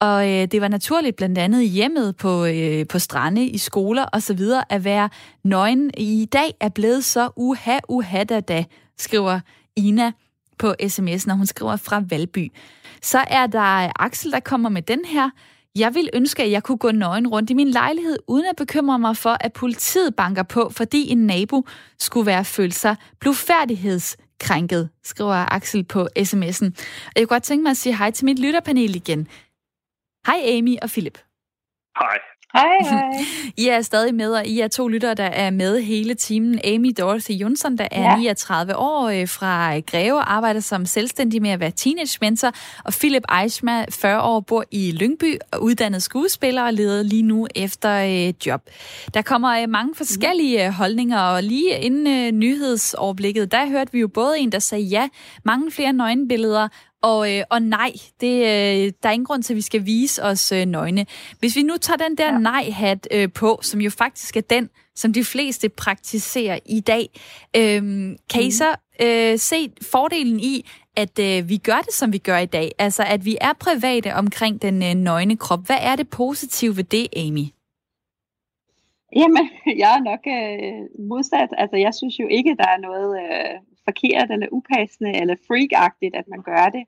A: Og øh, det var naturligt blandt andet i hjemmet, på, øh, på strande, i skoler osv. at være nøgen. I dag er blevet så uha, uha da da, skriver Ina på sms, når hun skriver fra Valby. Så er der Axel, der kommer med den her. Jeg vil ønske, at jeg kunne gå nøgen rundt i min lejlighed, uden at bekymre mig for, at politiet banker på, fordi en nabo skulle være følt sig blufærdighedskrænket, skriver Axel på sms'en. Og jeg kunne godt tænke mig at sige hej til mit lytterpanel igen. Hej Amy og Philip.
C: Hej.
B: Hej, [LAUGHS] hej.
A: I er stadig med, og I er to lyttere, der er med hele timen. Amy Dorothy Jonsson, der er ja. 39 år øh, fra Greve, arbejder som selvstændig med at være teenage mentor, og Philip Eichma, 40 år, bor i Lyngby og uddannet skuespiller og leder lige nu efter øh, job. Der kommer øh, mange forskellige holdninger, og lige inden nyhedsoverblikket, der hørte vi jo både en, der sagde ja, mange flere nøgenbilleder, og, øh, og nej, det, øh, der er ingen grund til, at vi skal vise os øh, nøgne. Hvis vi nu tager den der ja. nej-hat øh, på, som jo faktisk er den, som de fleste praktiserer i dag, øh, kan I mhm. så øh, se fordelen i, at øh, vi gør det, som vi gør i dag? Altså, at vi er private omkring den øh, nøgne krop. Hvad er det positive ved det, Amy?
B: Jamen, [LAUGHS] jeg er nok øh, modsat. Altså, jeg synes jo ikke, der er noget øh, forkert eller upassende eller freakagtigt, at man gør det.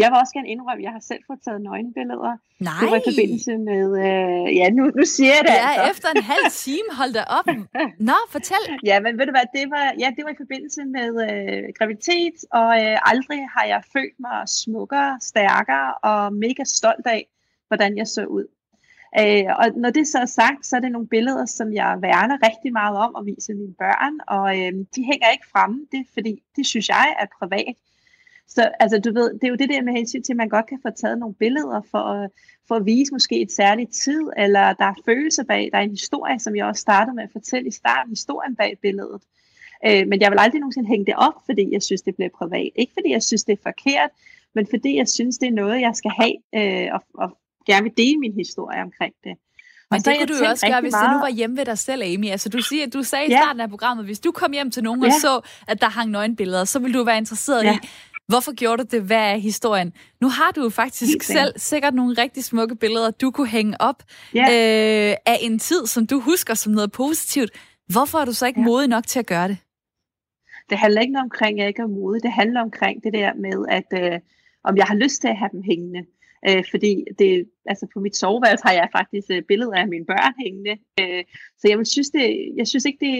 B: Jeg vil også gerne indrømme, at jeg har selv fået taget nøgenbilleder.
A: Nej.
B: Det var i forbindelse med... Øh, ja, nu, nu siger jeg det
A: Ja,
B: altså.
A: efter en halv time. Hold da op. [LAUGHS] Nå, fortæl.
B: Ja, men ved du hvad, det var, ja, det var i forbindelse med øh, graviditet, og øh, aldrig har jeg følt mig smukkere, stærkere og mega stolt af, hvordan jeg så ud. Øh, og når det så er sagt, så er det nogle billeder, som jeg værner rigtig meget om at vise mine børn, og øh, de hænger ikke fremme, det fordi, det synes jeg er privat. Så altså, du ved, det er jo det der med hensyn til, at man godt kan få taget nogle billeder for, for at vise måske et særligt tid, eller der er følelser bag, der er en historie, som jeg også startede med at fortælle i starten, historien bag billedet. Øh, men jeg vil aldrig nogensinde hænge det op, fordi jeg synes, det bliver privat. Ikke fordi jeg synes, det er forkert, men fordi jeg synes, det er noget, jeg skal have øh, og, og gerne vil dele min historie omkring det.
A: Men det kunne du jo også gøre, hvis meget... du nu var hjemme ved dig selv, Amy. Altså, du, siger, du sagde i ja. starten af programmet, hvis du kom hjem til nogen ja. og så, at der hang nøgenbilleder, så ville du være interesseret ja. i, hvorfor gjorde du det? Hvad er historien? Nu har du jo faktisk selv sikkert nogle rigtig smukke billeder, du kunne hænge op ja. øh, af en tid, som du husker som noget positivt. Hvorfor er du så ikke ja. modig nok til at gøre det?
B: Det handler ikke omkring, at jeg ikke er modig. Det handler omkring det der med, at øh, om jeg har lyst til at have dem hængende. Øh, fordi det, altså på mit soveværelse har jeg faktisk øh, billeder af mine børn hængende. Øh, så jeg vil synes, det, jeg synes ikke, det,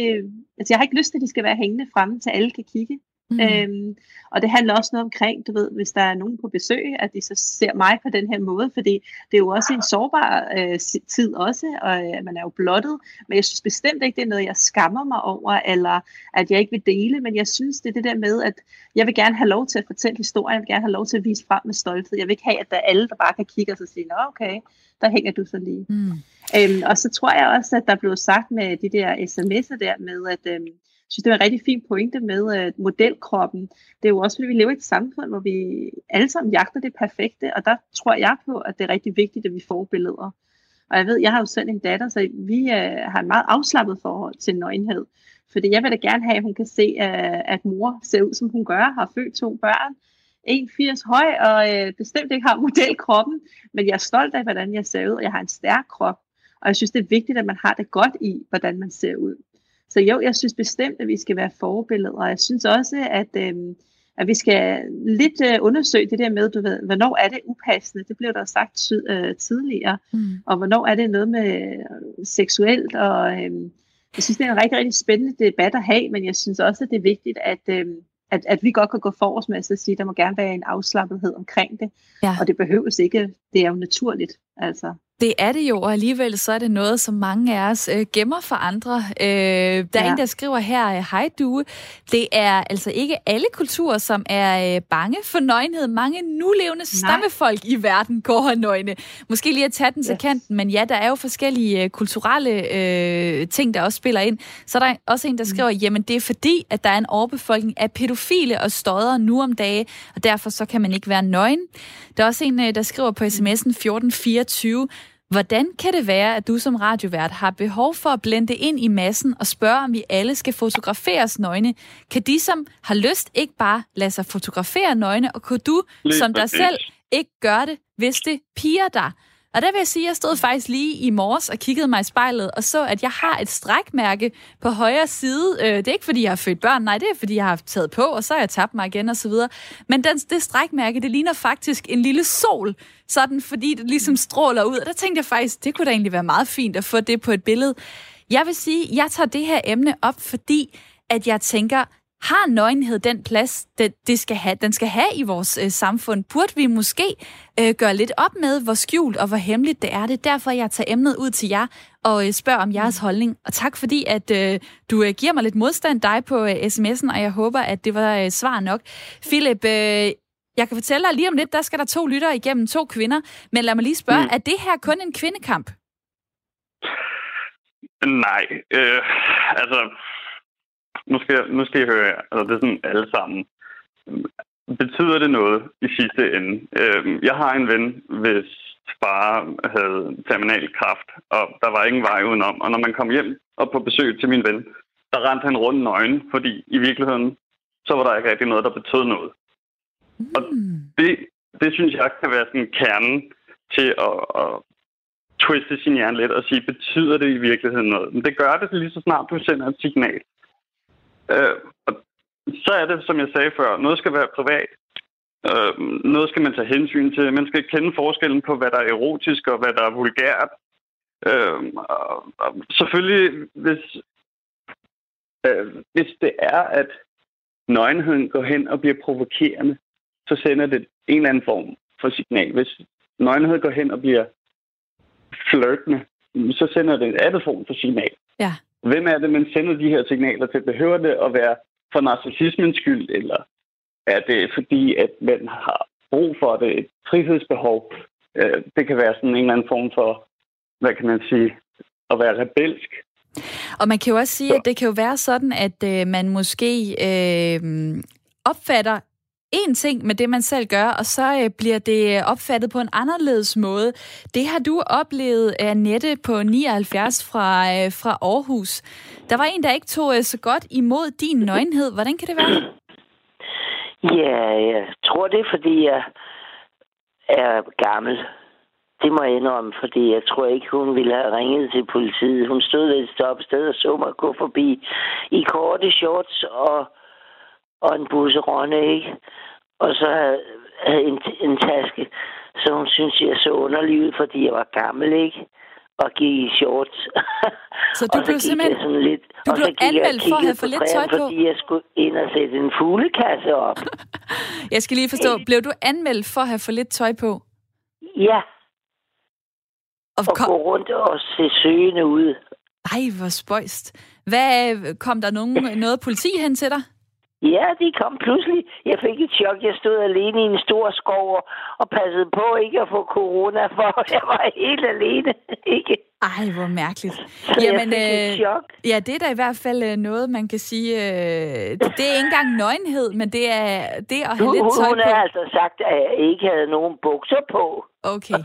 B: altså jeg har ikke lyst til, at de skal være hængende fremme, til alle kan kigge. Mm. Øhm, og det handler også noget omkring, du ved, hvis der er nogen på besøg, at de så ser mig på den her måde, fordi det er jo også en sårbar øh, tid også, og øh, man er jo blottet, men jeg synes bestemt ikke, det er noget, jeg skammer mig over, eller at jeg ikke vil dele, men jeg synes, det er det der med, at jeg vil gerne have lov til at fortælle historien, jeg vil gerne have lov til at vise frem med stolthed, jeg vil ikke have, at der er alle, der bare kan kigge og så sige, nå okay, der hænger du så lige. Mm. Øhm, og så tror jeg også, at der blev sagt med de der sms'er der med, at øhm, synes, det var en rigtig fin pointe med øh, modelkroppen. Det er jo også, fordi vi lever i et samfund, hvor vi alle sammen jagter det perfekte, og der tror jeg på, at det er rigtig vigtigt, at vi får billeder. Og jeg ved, jeg har jo selv en datter, så vi øh, har en meget afslappet forhold til nøgenhed. Fordi jeg vil da gerne have, at hun kan se, øh, at mor ser ud, som hun gør, har født to børn, 1,80 høj og øh, bestemt ikke har modelkroppen, men jeg er stolt af, hvordan jeg ser ud, og jeg har en stærk krop. Og jeg synes, det er vigtigt, at man har det godt i, hvordan man ser ud. Så jo, jeg synes bestemt, at vi skal være forbilleder, og jeg synes også, at, øh, at vi skal lidt øh, undersøge det der med, du ved, hvornår er det upassende, det blev der sagt ty- øh, tidligere, mm. og hvornår er det noget med øh, seksuelt, og øh, jeg synes, det er en rigtig, rigtig spændende debat at have, men jeg synes også, at det er vigtigt, at, øh, at, at vi godt kan gå forrest med at sige, at der må gerne være en afslappethed omkring det, ja. og det behøves ikke, det er jo naturligt, altså.
A: Det er det jo, og alligevel så er det noget, som mange af os øh, gemmer for andre. Øh, der er ja. en, der skriver her, hej du, det er altså ikke alle kulturer, som er øh, bange for nøgenhed. Mange nulevende stammefolk i verden går nøgne. Måske lige at tage den til yes. kanten, men ja, der er jo forskellige øh, kulturelle øh, ting, der også spiller ind. Så der er også en, der mm. skriver, mm. jamen det er fordi, at der er en overbefolkning af pædofile og støder nu om dage, og derfor så kan man ikke være nøgen. Der er også en, øh, der skriver på sms'en 1424, Hvordan kan det være, at du som radiovært har behov for at blende ind i massen og spørge, om vi alle skal fotograferes nøgne? Kan de, som har lyst, ikke bare lade sig fotografere nøgne, og kunne du, Lige som dig selv, ikke gøre det, hvis det piger dig? Og der vil jeg sige, at jeg stod faktisk lige i morges og kiggede mig i spejlet og så, at jeg har et strækmærke på højre side. Øh, det er ikke, fordi jeg har født børn, nej, det er, fordi jeg har taget på, og så har jeg tabt mig igen og så videre. Men den, det strækmærke, det ligner faktisk en lille sol, sådan fordi det ligesom stråler ud. Og der tænkte jeg faktisk, det kunne da egentlig være meget fint at få det på et billede. Jeg vil sige, jeg tager det her emne op, fordi at jeg tænker, har nøgenhed den plads, det, det skal have, den skal have i vores øh, samfund? Burde vi måske øh, gøre lidt op med, hvor skjult og hvor hemmeligt det er det? Derfor jeg tager emnet ud til jer og øh, spørger om jeres holdning. Og tak fordi, at øh, du øh, giver mig lidt modstand dig på øh, sms'en, og jeg håber, at det var øh, svar nok. Philip, øh, jeg kan fortælle dig lige om lidt, der skal der to lytter igennem, to kvinder. Men lad mig lige spørge, mm. er det her kun en kvindekamp?
C: Nej, øh, altså nu skal, nu skal I høre, altså det er sådan alle sammen. Betyder det noget i sidste ende? Øh, jeg har en ven, hvis far havde terminal kraft, og der var ingen vej udenom. Og når man kom hjem og på besøg til min ven, der rendte han rundt nøgen, fordi i virkeligheden, så var der ikke rigtig noget, der betød noget. Mm. Og det, det synes jeg kan være sådan kernen til at, at twiste sin hjerne lidt og sige, betyder det i virkeligheden noget? Men det gør det lige så snart, du sender et signal. Øh, og så er det, som jeg sagde før, noget skal være privat. Øh, noget skal man tage hensyn til. Man skal kende forskellen på, hvad der er erotisk og hvad der er vulgært. Øh, og, og selvfølgelig, hvis, øh, hvis det er, at nøgenheden går hen og bliver provokerende, så sender det en eller anden form for signal. Hvis nøgenhed går hen og bliver flirtende, så sender det en anden form for signal.
A: Ja.
C: Hvem er det, man sender de her signaler til? Behøver det at være for narcissismens skyld, eller er det fordi, at man har brug for det, et frihedsbehov? Øh, det kan være sådan en eller anden form for, hvad kan man sige, at være rebelsk.
A: Og man kan jo også sige, at det kan jo være sådan, at øh, man måske øh, opfatter en ting med det, man selv gør, og så øh, bliver det opfattet på en anderledes måde. Det har du oplevet, Annette på 79 fra, øh, fra Aarhus. Der var en, der ikke tog øh, så godt imod din nøgenhed. Hvordan kan det være?
M: Ja, jeg tror det er, fordi jeg er gammel. Det må jeg indrømme, fordi jeg tror ikke, hun ville have ringet til politiet. Hun stod ved et sted og så mig gå forbi i korte shorts og og en busseronde, ikke? Og så havde en, en taske, så hun synes, jeg så underlig ud, fordi jeg var gammel, ikke? Og gik i shorts.
A: Så du [LAUGHS] blev simpelthen... Sådan lidt, du blev anmeldt for at have for lidt tøj på?
M: Fordi jeg skulle ind og sætte en fuglekasse op. [LAUGHS]
A: jeg skal lige forstå, blev du anmeldt for at have for lidt tøj på?
M: Ja. Og, og kom... gå rundt og se søgende ud.
A: Ej, hvor spøjst. Hvad, kom der nogen, [LAUGHS] noget politi hen til dig?
M: Ja, de kom pludselig. Jeg fik et chok. Jeg stod alene i en stor skov og passede på ikke at få corona, for [LAUGHS] jeg var helt alene. Ikke?
A: Ej, hvor mærkeligt.
M: Så Jamen, jeg øh, chok.
A: Ja, det er da i hvert fald øh, noget, man kan sige... Øh, det er ikke engang nøgenhed, men det er det at have
M: hun,
A: lidt tøj
M: hun
A: på.
M: har altså sagt, at jeg ikke havde nogen bukser på.
A: Okay. [LAUGHS]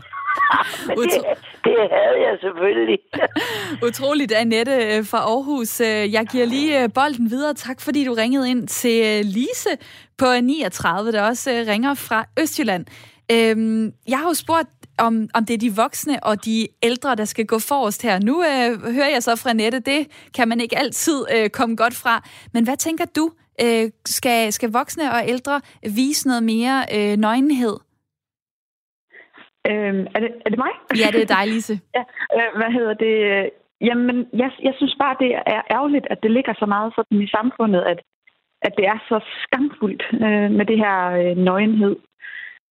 M: Men det, det havde jeg selvfølgelig. [LAUGHS]
A: Utroligt, Annette øh, fra Aarhus. Øh, jeg giver lige bolden videre. Tak, fordi du ringede ind til Lise på 39, der også ringer fra Østjylland. Øhm, jeg har jo spurgt, om, om det er de voksne og de ældre, der skal gå forrest her. Nu øh, hører jeg så fra Nette, det kan man ikke altid øh, komme godt fra. Men hvad tænker du? Øh, skal, skal voksne og ældre vise noget mere øh, nøgenhed?
N: Øhm, er, det, er det mig?
A: Ja, det er dig, Lise. [LAUGHS]
N: ja, øh, hvad hedder det? Jamen, jeg, jeg synes bare, det er ærgerligt, at det ligger så meget sådan i samfundet, at, at det er så skamfuldt øh, med det her øh, nøgenhed.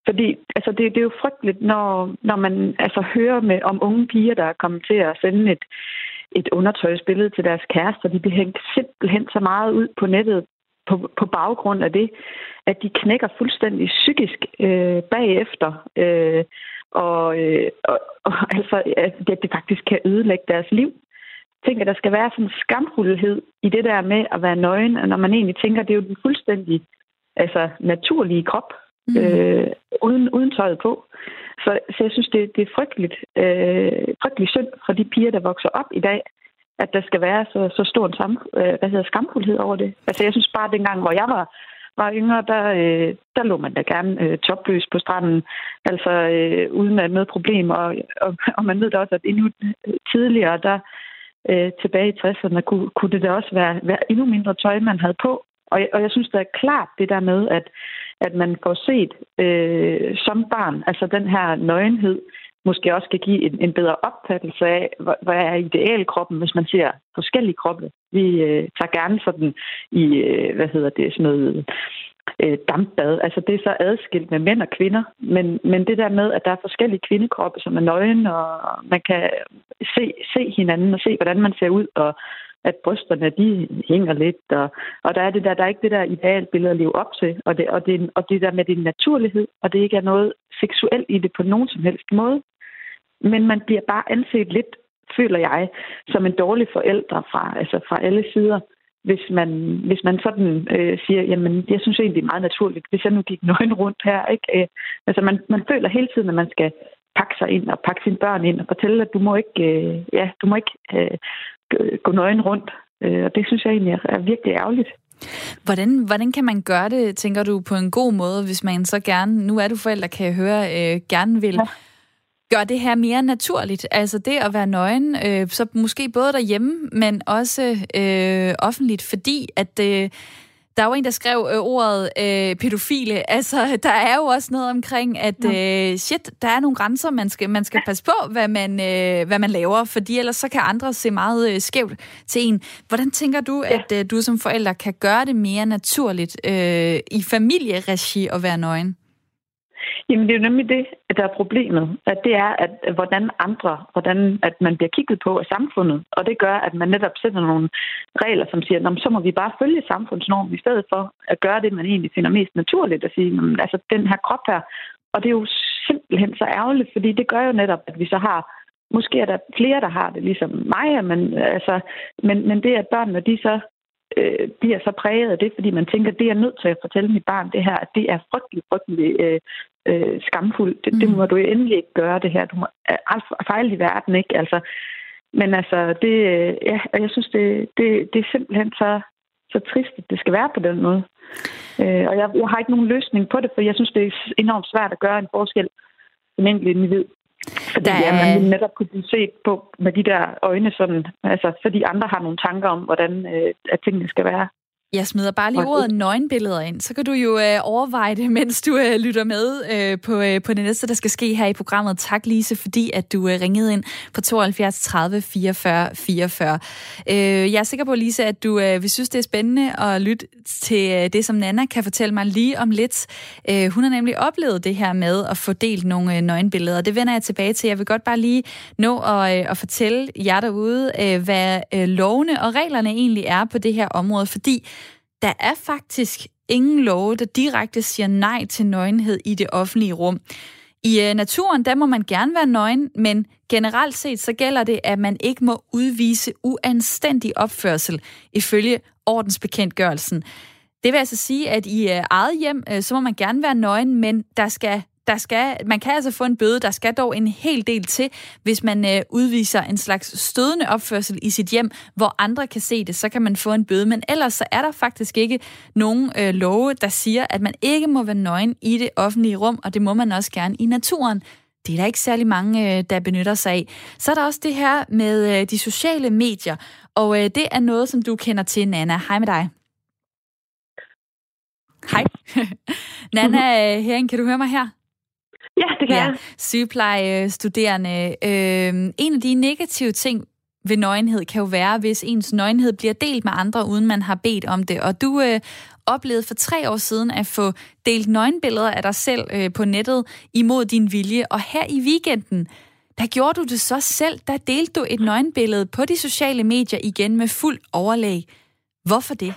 N: Fordi altså, det, det er jo frygteligt, når, når man altså, hører med, om unge piger, der er kommet til at sende et, et undertøjsbillede til deres kærester. De bliver hængt simpelthen så meget ud på nettet på, på baggrund af det, at de knækker fuldstændig psykisk øh, bagefter. Øh, og, øh, og, og altså, at det faktisk kan ødelægge deres liv. Tænker, der skal være sådan en skamfuldhed i det der med at være nøgen, når man egentlig tænker, at det er jo den fuldstændig altså, naturlige krop, mm. øh, uden, uden tøjet på. Så, så jeg synes, det, det er frygteligt, øh, frygteligt synd for de piger, der vokser op i dag, at der skal være så, så stor en sam, øh, hvad hedder, skamfuldhed over det. Altså jeg synes bare, dengang, hvor jeg var, var yngre, der, øh, der lå man da gerne øh, topløs på stranden, altså øh, uden at noget problem. Og, og, og man ved da også, at endnu tidligere, der øh, tilbage i 60'erne, kunne, kunne det da også være, være endnu mindre tøj, man havde på. Og, og jeg synes, det er klart det der med, at, at man får set øh, som barn, altså den her nøgenhed, måske også kan give en, en bedre opfattelse af, hvad er idealkroppen, hvis man ser forskellige kroppe. Vi øh, tager gerne sådan i, øh, hvad hedder det, sådan noget øh, dampbad. Altså det er så adskilt med mænd og kvinder, men, men det der med, at der er forskellige kvindekroppe, som er nøgen, og man kan se, se hinanden og se, hvordan man ser ud, og at brysterne, de hænger lidt, og, og der er det der, der er ikke det der idealbillede at leve op til, og det, og, det, og det der med din naturlighed, og det ikke er noget seksuelt i det på nogen som helst måde. Men man bliver bare anset lidt, føler jeg, som en dårlig forældre fra, altså fra alle sider, hvis man, hvis man sådan øh, siger, jamen, jeg synes egentlig, det er meget naturligt, hvis jeg nu gik nøgen rundt her. Ikke? Øh, altså, man, man føler hele tiden, at man skal pakke sig ind og pakke sine børn ind og fortælle, at du må ikke, øh, ja, du må ikke øh, gå nøgen rundt. Øh, og det synes jeg egentlig er, virkelig ærgerligt.
A: Hvordan, hvordan kan man gøre det, tænker du, på en god måde, hvis man så gerne, nu er du forældre, kan jeg høre, øh, gerne vil ja gør det her mere naturligt. Altså det at være nøgen, øh, så måske både derhjemme, men også øh, offentligt, fordi at... Øh, der er jo en, der skrev øh, ordet øh, pædofile. Altså, [LAUGHS] der er jo også noget omkring, at øh, shit, der er nogle grænser, man skal, man skal passe på, hvad man, øh, hvad man laver, fordi ellers så kan andre se meget øh, skævt til en. Hvordan tænker du, ja. at øh, du som forælder kan gøre det mere naturligt øh, i familieregi at være nøgen?
N: Jamen, det er jo nemlig det, der er problemet. At det er, at hvordan andre, hvordan at man bliver kigget på af samfundet. Og det gør, at man netop sætter nogle regler, som siger, så må vi bare følge samfundsnormen, i stedet for at gøre det, man egentlig finder mest naturligt. At sige, altså den her krop her. Og det er jo simpelthen så ærgerligt, fordi det gør jo netop, at vi så har Måske er der flere, der har det ligesom mig, men, altså, men, men det, at børnene de så øh, bliver så præget af det, fordi man tænker, det er nødt til at fortælle mit barn det her, at det er frygtelig, frygtelig øh, øh, skamfuldt. Det, mm. det må du endelig ikke gøre, det her. Du må alt fejle i verden, ikke? Altså, men altså, det, øh, ja, jeg synes, det, det, det er simpelthen så, så trist, at det skal være på den måde. Øh, og jeg, jeg har ikke nogen løsning på det, for jeg synes, det er enormt svært at gøre en forskel som enkelt individ. Fordi der er... ja, man netop kunne blive set på med de der øjne, sådan, altså, fordi andre har nogle tanker om, hvordan øh, at tingene skal være.
A: Jeg smider bare lige ordet nøgenbilleder ind, så kan du jo øh, overveje det, [LAUGHS] mens du øh, lytter med øh, på, øh, på det næste, der skal ske her i programmet. Tak Lise, fordi at du øh, ringede ind på 72 30 44 44. Øh, jeg er sikker på, Lise, at du øh, vil synes, det er spændende at lytte til øh, det, som Nana kan fortælle mig lige om lidt. Øh, hun har nemlig oplevet det her med at få delt nogle øh, nøgenbilleder. Det vender jeg tilbage til. Jeg vil godt bare lige nå at, øh, at fortælle jer derude, øh, hvad øh, lovene og reglerne egentlig er på det her område, fordi der er faktisk ingen love, der direkte siger nej til nøgenhed i det offentlige rum. I øh, naturen, der må man gerne være nøgen, men generelt set så gælder det, at man ikke må udvise uanstændig opførsel ifølge ordensbekendtgørelsen. Det vil altså sige, at i øh, eget hjem, øh, så må man gerne være nøgen, men der skal der skal, man kan altså få en bøde, der skal dog en hel del til, hvis man øh, udviser en slags stødende opførsel i sit hjem, hvor andre kan se det, så kan man få en bøde. Men ellers så er der faktisk ikke nogen øh, love, der siger, at man ikke må være nøgen i det offentlige rum, og det må man også gerne i naturen. Det er der ikke særlig mange, øh, der benytter sig af. Så er der også det her med øh, de sociale medier, og øh, det er noget, som du kender til, Nana. Hej med dig. Hej. [LAUGHS] Nana Hering, kan du høre mig her?
O: Ja, det kan ja, jeg.
A: Sygeplejestuderende. Øh, en af de negative ting ved nøgenhed kan jo være, hvis ens nøgenhed bliver delt med andre, uden man har bedt om det. Og du øh, oplevede for tre år siden at få delt nøgenbilleder af dig selv øh, på nettet imod din vilje. Og her i weekenden, der gjorde du det så selv. Der delte du et nøgenbillede på de sociale medier igen med fuld overlæg. Hvorfor det?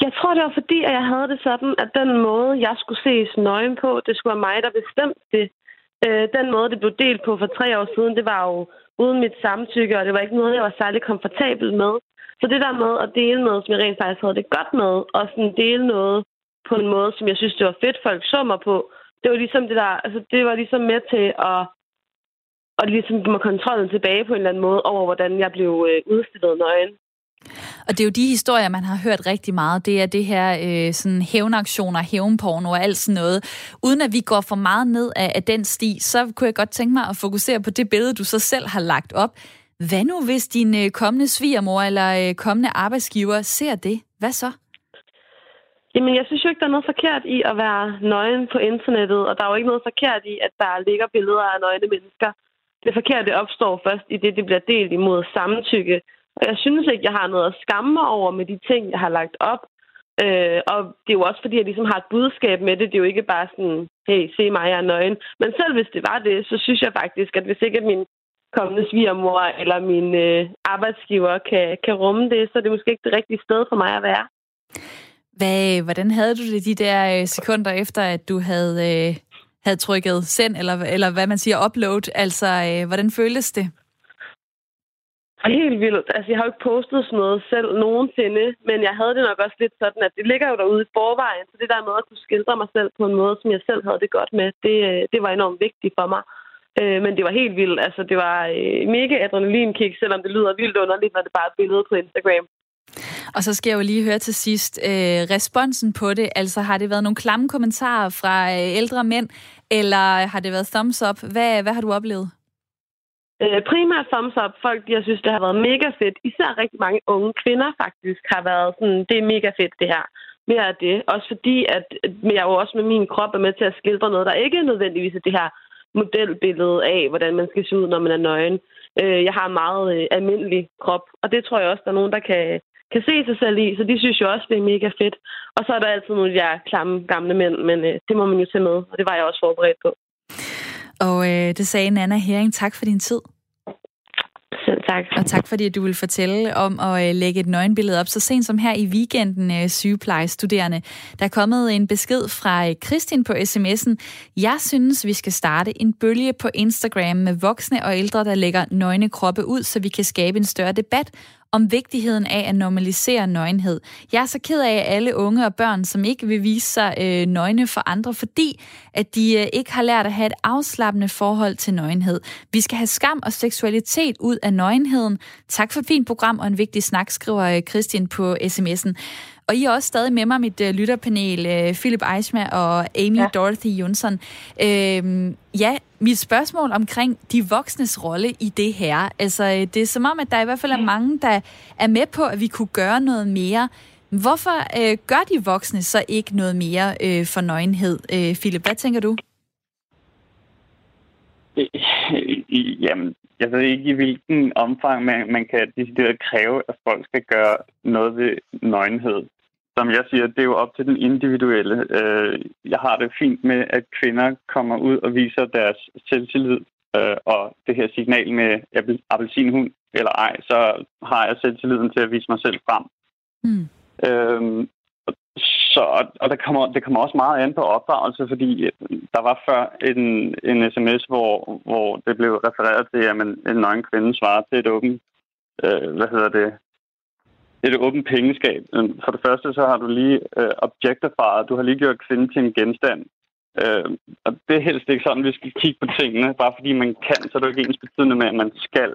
O: Jeg tror, det var fordi, at jeg havde det sådan, at den måde, jeg skulle ses nøgen på, det skulle være mig, der bestemte det. Øh, den måde, det blev delt på for tre år siden, det var jo uden mit samtykke, og det var ikke noget, jeg var særlig komfortabel med. Så det der med at dele noget, som jeg rent faktisk havde det godt med, og sådan dele noget på en måde, som jeg synes, det var fedt, folk så mig på, det var ligesom det der, altså det var ligesom med til at, at ligesom mig kontrollen tilbage på en eller anden måde over, hvordan jeg blev øh, udstillet nøgen.
A: Og det er jo de historier, man har hørt rigtig meget. Det er det her øh, sådan hævnaktioner, hævnporno og alt sådan noget. Uden at vi går for meget ned af, af den sti, så kunne jeg godt tænke mig at fokusere på det billede, du så selv har lagt op. Hvad nu, hvis din øh, kommende svigermor eller øh, kommende arbejdsgiver ser det? Hvad så?
O: Jamen, jeg synes jo ikke, der er noget forkert i at være nøgen på internettet, og der er jo ikke noget forkert i, at der ligger billeder af nøgne mennesker. Det forkerte opstår først i det, det bliver delt imod samtykke. Og jeg synes ikke, jeg har noget at skamme mig over med de ting, jeg har lagt op. Øh, og det er jo også fordi, jeg ligesom har et budskab med det. Det er jo ikke bare sådan, hey, se mig, jeg er nøgen. Men selv hvis det var det, så synes jeg faktisk, at hvis ikke min kommende svigermor eller min øh, arbejdsgiver kan, kan rumme det, så er det måske ikke det rigtige sted for mig at være.
A: Hvad, hvordan havde du det de der øh, sekunder efter, at du havde, øh, havde trykket send, eller, eller hvad man siger, upload? Altså, øh, hvordan føltes det?
O: Helt vildt. Altså, jeg har jo ikke postet sådan noget selv nogensinde, men jeg havde det nok også lidt sådan, at det ligger jo derude i forvejen, så det der med at kunne skildre mig selv på en måde, som jeg selv havde det godt med, det, øh, det var enormt vigtigt for mig. Øh, men det var helt vildt. Altså, det var øh, mega adrenalinkick, selvom det lyder vildt underligt, når det bare er et billede på Instagram.
A: Og så skal jeg jo lige høre til sidst øh, responsen på det. Altså har det været nogle klamme kommentarer fra øh, ældre mænd, eller har det været thumbs up? Hvad, hvad har du oplevet?
O: Øh, primært thumbs up. Folk, jeg synes, det har været mega fedt. Især rigtig mange unge kvinder faktisk har været sådan, det er mega fedt det her. Mere af det. Også fordi, at jeg jo også med min krop er med til at skildre noget, der ikke er nødvendigvis det her modelbillede af, hvordan man skal se ud, når man er nøgen. Øh, jeg har en meget øh, almindelig krop, og det tror jeg også, der er nogen, der kan, kan se sig selv i, så de synes jo også, det er mega fedt. Og så er der altid nogle af de her klamme gamle mænd, men øh, det må man jo tage med, og det var jeg også forberedt på.
A: Og øh, det sagde Nana Hering. Tak for din tid.
O: Selv tak.
A: Og tak fordi du vil fortælle om at øh, lægge et nøgenbillede op. Så sent som her i weekenden, øh, sygeplejestuderende, der er kommet en besked fra øh, Kristin på sms'en. Jeg synes, vi skal starte en bølge på Instagram med voksne og ældre, der lægger nøgne kroppe ud, så vi kan skabe en større debat om vigtigheden af at normalisere nøgenhed. Jeg er så ked af alle unge og børn, som ikke vil vise sig øh, nøgne for andre, fordi at de øh, ikke har lært at have et afslappende forhold til nøgenhed. Vi skal have skam og seksualitet ud af nøgenheden. Tak for et fint program og en vigtig snak, skriver øh, Christian på sms'en. Og I er også stadig med mig, mit uh, lytterpanel, uh, Philip Eisma og Amy ja. Dorothy Jonsson. Uh, ja, mit spørgsmål omkring de voksnes rolle i det her. Altså, det er som om, at der i hvert fald er mange, der er med på, at vi kunne gøre noget mere. Hvorfor uh, gør de voksne så ikke noget mere uh, for nøgenhed? Uh, Philip, hvad tænker du? [LAUGHS]
C: Jamen, jeg ved ikke, i hvilken omfang man, man kan decideret kræve, at folk skal gøre noget ved nøgenhed som jeg siger, det er jo op til den individuelle. Øh, jeg har det fint med, at kvinder kommer ud og viser deres selvtillid, øh, og det her signal med appelsinhund eller ej, så har jeg selvtilliden til at vise mig selv frem. Mm. Øhm, så, og der kommer, det kommer også meget an på opdragelse, fordi der var før en, en sms, hvor, hvor det blev refereret til, at en nøgen kvinde svarer til et åbent, øh, hvad hedder det, et åbent pengeskab. For det første, så har du lige øh, objektifieret, du har lige gjort kvinden til en genstand. Øh, og det er helst ikke sådan, vi skal kigge på tingene. Bare fordi man kan, så er det ikke ens betydende med, at man skal.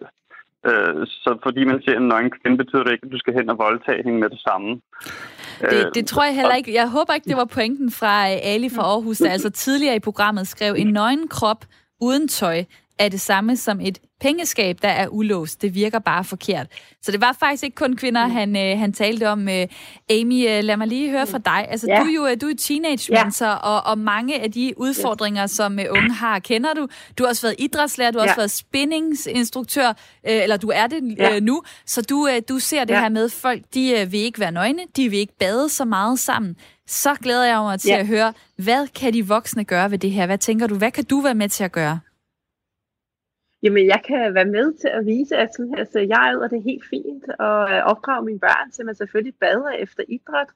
C: Øh, så fordi man ser en nøgen kvinde, betyder det ikke, at du skal hen og voldtage hende med det samme.
A: Det, det tror jeg heller ikke. Jeg håber ikke, det var pointen fra øh, Ali fra Aarhus, der altså tidligere i programmet skrev, en nøgen krop uden tøj er det samme som et pengeskab, der er ulåst. Det virker bare forkert. Så det var faktisk ikke kun kvinder, mm. han, øh, han talte om. Øh, Amy, øh, lad mig lige høre fra dig. Altså, ja. du er jo øh, du er teenage ja. og, og mange af de udfordringer, som øh, unge har, kender du. Du har også været idrætslærer, du har ja. også været spinningsinstruktør, øh, eller du er det ja. øh, nu. Så du, øh, du ser det ja. her med, folk de øh, vil ikke være nøgne, de vil ikke bade så meget sammen. Så glæder jeg mig til ja. at høre, hvad kan de voksne gøre ved det her? Hvad tænker du, hvad kan du være med til at gøre?
B: Jamen, jeg kan være med til at vise, at sådan her, så jeg er det helt fint og øh, opdrage mine børn til, at man selvfølgelig bader efter idræt,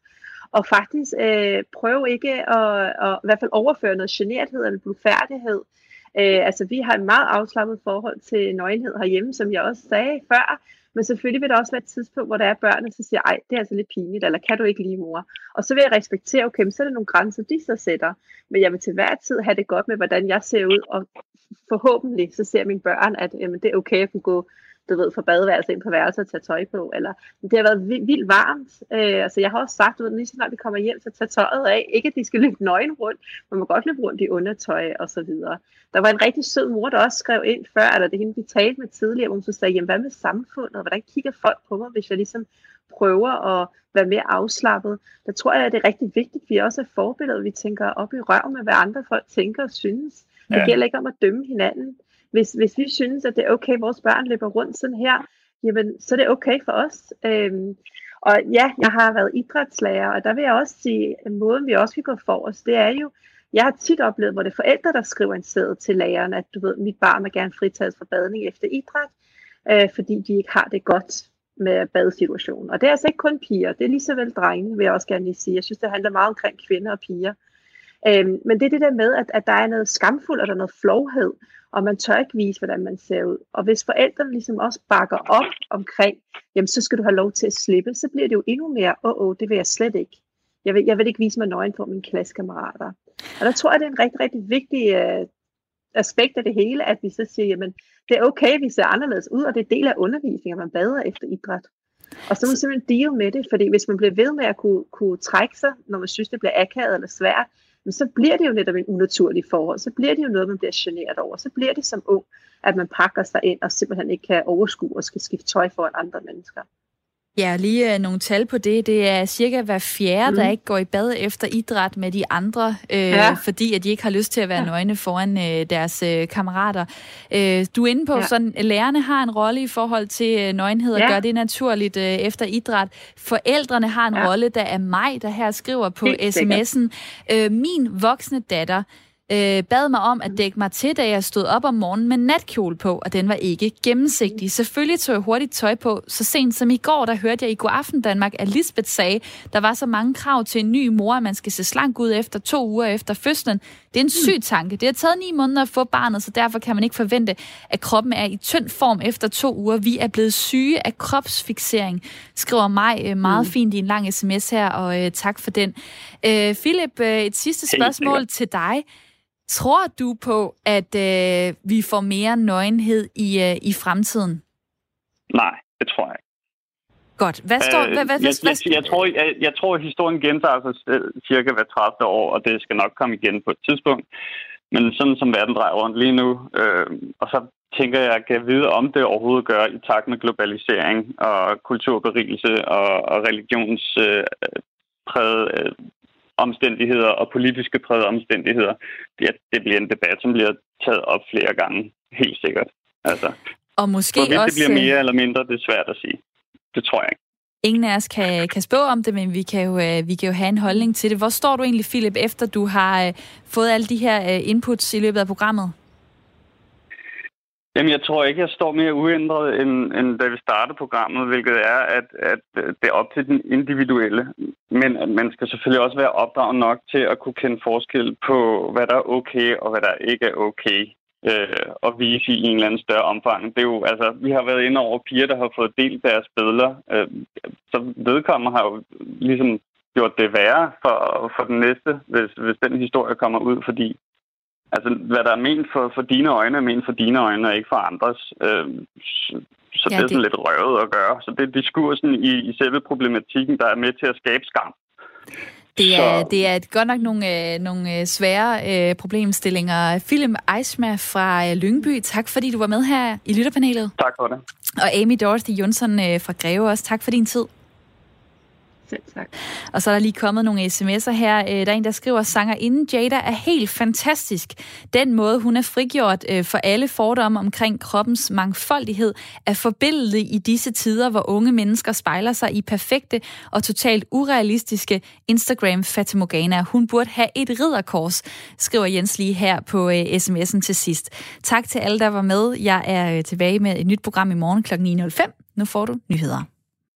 B: og faktisk øh, prøve ikke at, at, i hvert fald overføre noget generthed eller blufærdighed. Øh, altså, vi har et meget afslappet forhold til nøgenhed herhjemme, som jeg også sagde før, men selvfølgelig vil der også være et tidspunkt, hvor der er børnene, så siger, ej, det er altså lidt pinligt, eller kan du ikke lige mor? Og så vil jeg respektere, okay, så er der nogle grænser, de så sætter. Men jeg vil til hver tid have det godt med, hvordan jeg ser ud, og forhåbentlig så ser mine børn, at jamen, det er okay at kunne gå du ved, fra badeværelset ind på værelset og tage tøj på, eller det har været vildt varmt. Øh, altså jeg har også sagt, at lige så snart vi kommer hjem, så tage tøjet af. Ikke at de skal løbe nøgen rundt, man må godt løbe rundt i undertøj og så videre. Der var en rigtig sød mor, der også skrev ind før, eller det hende, vi talte med tidligere, hvor hun så sagde, jamen hvad med samfundet, hvordan kigger folk på mig, hvis jeg ligesom prøver at være mere afslappet. Der tror jeg, at det er rigtig vigtigt, at vi også er forbilleder, vi tænker op i røven med, hvad andre folk tænker og synes. Det ja. gælder ikke om at dømme hinanden hvis, hvis vi synes, at det er okay, at vores børn løber rundt sådan her, jamen, så er det okay for os. Øhm, og ja, jeg har været idrætslærer, og der vil jeg også sige, at måden vi også kan gå for os, det er jo, jeg har tit oplevet, hvor det er forældre, der skriver en sæd til læreren, at du ved, mit barn vil gerne fritages fra badning efter idræt, øh, fordi de ikke har det godt med badesituationen. Og det er altså ikke kun piger, det er lige så vel drenge, vil jeg også gerne lige sige. Jeg synes, det handler meget omkring kvinder og piger. Øhm, men det er det der med, at, at der er noget skamfuldt, og der er noget flovhed, og man tør ikke vise, hvordan man ser ud. Og hvis forældrene ligesom også bakker op omkring, jamen så skal du have lov til at slippe, så bliver det jo endnu mere, åh, oh, oh, det vil jeg slet ikke. Jeg vil, jeg vil ikke vise mig nøgen for mine klassekammerater. Og der tror jeg, det er en rigtig, rigtig vigtig øh, aspekt af det hele, at vi så siger, jamen det er okay, vi ser anderledes ud, og det er del af undervisningen, at man bader efter idræt. Og så må man simpelthen deal med det, fordi hvis man bliver ved med at kunne, kunne trække sig, når man synes, det bliver akavet eller svært, men så bliver det jo netop en unaturlig forhold. Så bliver det jo noget, man bliver generet over. Så bliver det som ung, at man pakker sig ind og simpelthen ikke kan overskue og skal skifte tøj for andre mennesker.
A: Ja, lige øh, nogle tal på det. Det er cirka hver fjerde, mm. der ikke går i bad efter idræt med de andre, øh, ja. fordi at de ikke har lyst til at være ja. nøgne foran øh, deres øh, kammerater. Øh, du er inde på, ja. sådan lærerne har en rolle i forhold til øh, nøgenhed og ja. gør det naturligt øh, efter idræt. Forældrene har en ja. rolle, der er mig, der her skriver på Helt sms'en. Øh, min voksne datter øh, bad mig om at dække mig til, da jeg stod op om morgenen med natkjole på, og den var ikke gennemsigtig. Selvfølgelig tog jeg hurtigt tøj på. Så sent som i går, der hørte jeg i God Aften Danmark, at Lisbeth sagde, der var så mange krav til en ny mor, at man skal se slank ud efter to uger efter fødslen. Det er en syg tanke. Det har taget ni måneder at få barnet, så derfor kan man ikke forvente, at kroppen er i tynd form efter to uger. Vi er blevet syge af kropsfixering, skriver mig øh, meget mm. fint i en lang sms her, og øh, tak for den. Øh, Philip, øh, et sidste spørgsmål hey, til dig. Tror du på, at øh, vi får mere nøgenhed i, øh, i fremtiden?
C: Nej, det tror jeg ikke.
A: Godt. Hvad står... Øh, hvad, hvad,
C: jeg,
A: hvad,
C: jeg, jeg, tror, jeg, jeg tror, at historien gentager sig cirka hver 30 år, og det skal nok komme igen på et tidspunkt. Men sådan som verden drejer rundt lige nu, øh, og så tænker jeg, kan vide, om det overhovedet gør i takt med globalisering og kulturberigelse og, og religions øh, præget øh, omstændigheder og politiske præget omstændigheder, det, det bliver en debat, som bliver taget op flere gange, helt sikkert. Altså,
A: og måske også...
C: det bliver mere eller mindre, det er svært at sige. Det tror jeg ikke.
A: Ingen af os kan, kan spå om det, men vi kan, jo, øh, vi kan jo have en holdning til det. Hvor står du egentlig, Philip, efter du har øh, fået alle de her øh, inputs i løbet af programmet?
C: Jamen, jeg tror ikke, jeg står mere uændret, end, end da vi startede programmet, hvilket er, at, at det er op til den individuelle. Men at man skal selvfølgelig også være opdraget nok til at kunne kende forskel på, hvad der er okay og hvad der ikke er okay øh, og vise i en eller anden større omfang. Det er jo, altså, vi har været inde over piger, der har fået delt deres billeder. Øh, så vedkommende har jo ligesom gjort det værre for, for den næste, hvis, hvis den historie kommer ud, fordi altså, hvad der er ment for, for dine øjne, er ment for dine øjne, og ikke for andres. Øh, så, så ja, det er sådan det... lidt røvet at gøre. Så det er diskursen i, i selve problematikken, der er med til at skabe skam.
A: Det er, det er godt nok nogle, øh, nogle øh, svære øh, problemstillinger. Philip Eisma fra øh, Lyngby, tak fordi du var med her i lytterpanelet.
C: Tak for det.
A: Og Amy Dorothy Jonsson øh, fra Greve også, tak for din tid.
B: Selv tak.
A: Og så er der lige kommet nogle sms'er her. Øh, der er en, der skriver, sanger inden Jada er helt fantastisk. Den måde, hun er frigjort øh, for alle fordomme omkring kroppens mangfoldighed, er forbilledet i disse tider, hvor unge mennesker spejler sig i perfekte og totalt urealistiske Instagram fatamorgana. Hun burde have et ridderkors, skriver Jens lige her på øh, sms'en til sidst. Tak til alle, der var med. Jeg er tilbage med et nyt program i morgen kl. 9.05. Nu får du nyheder.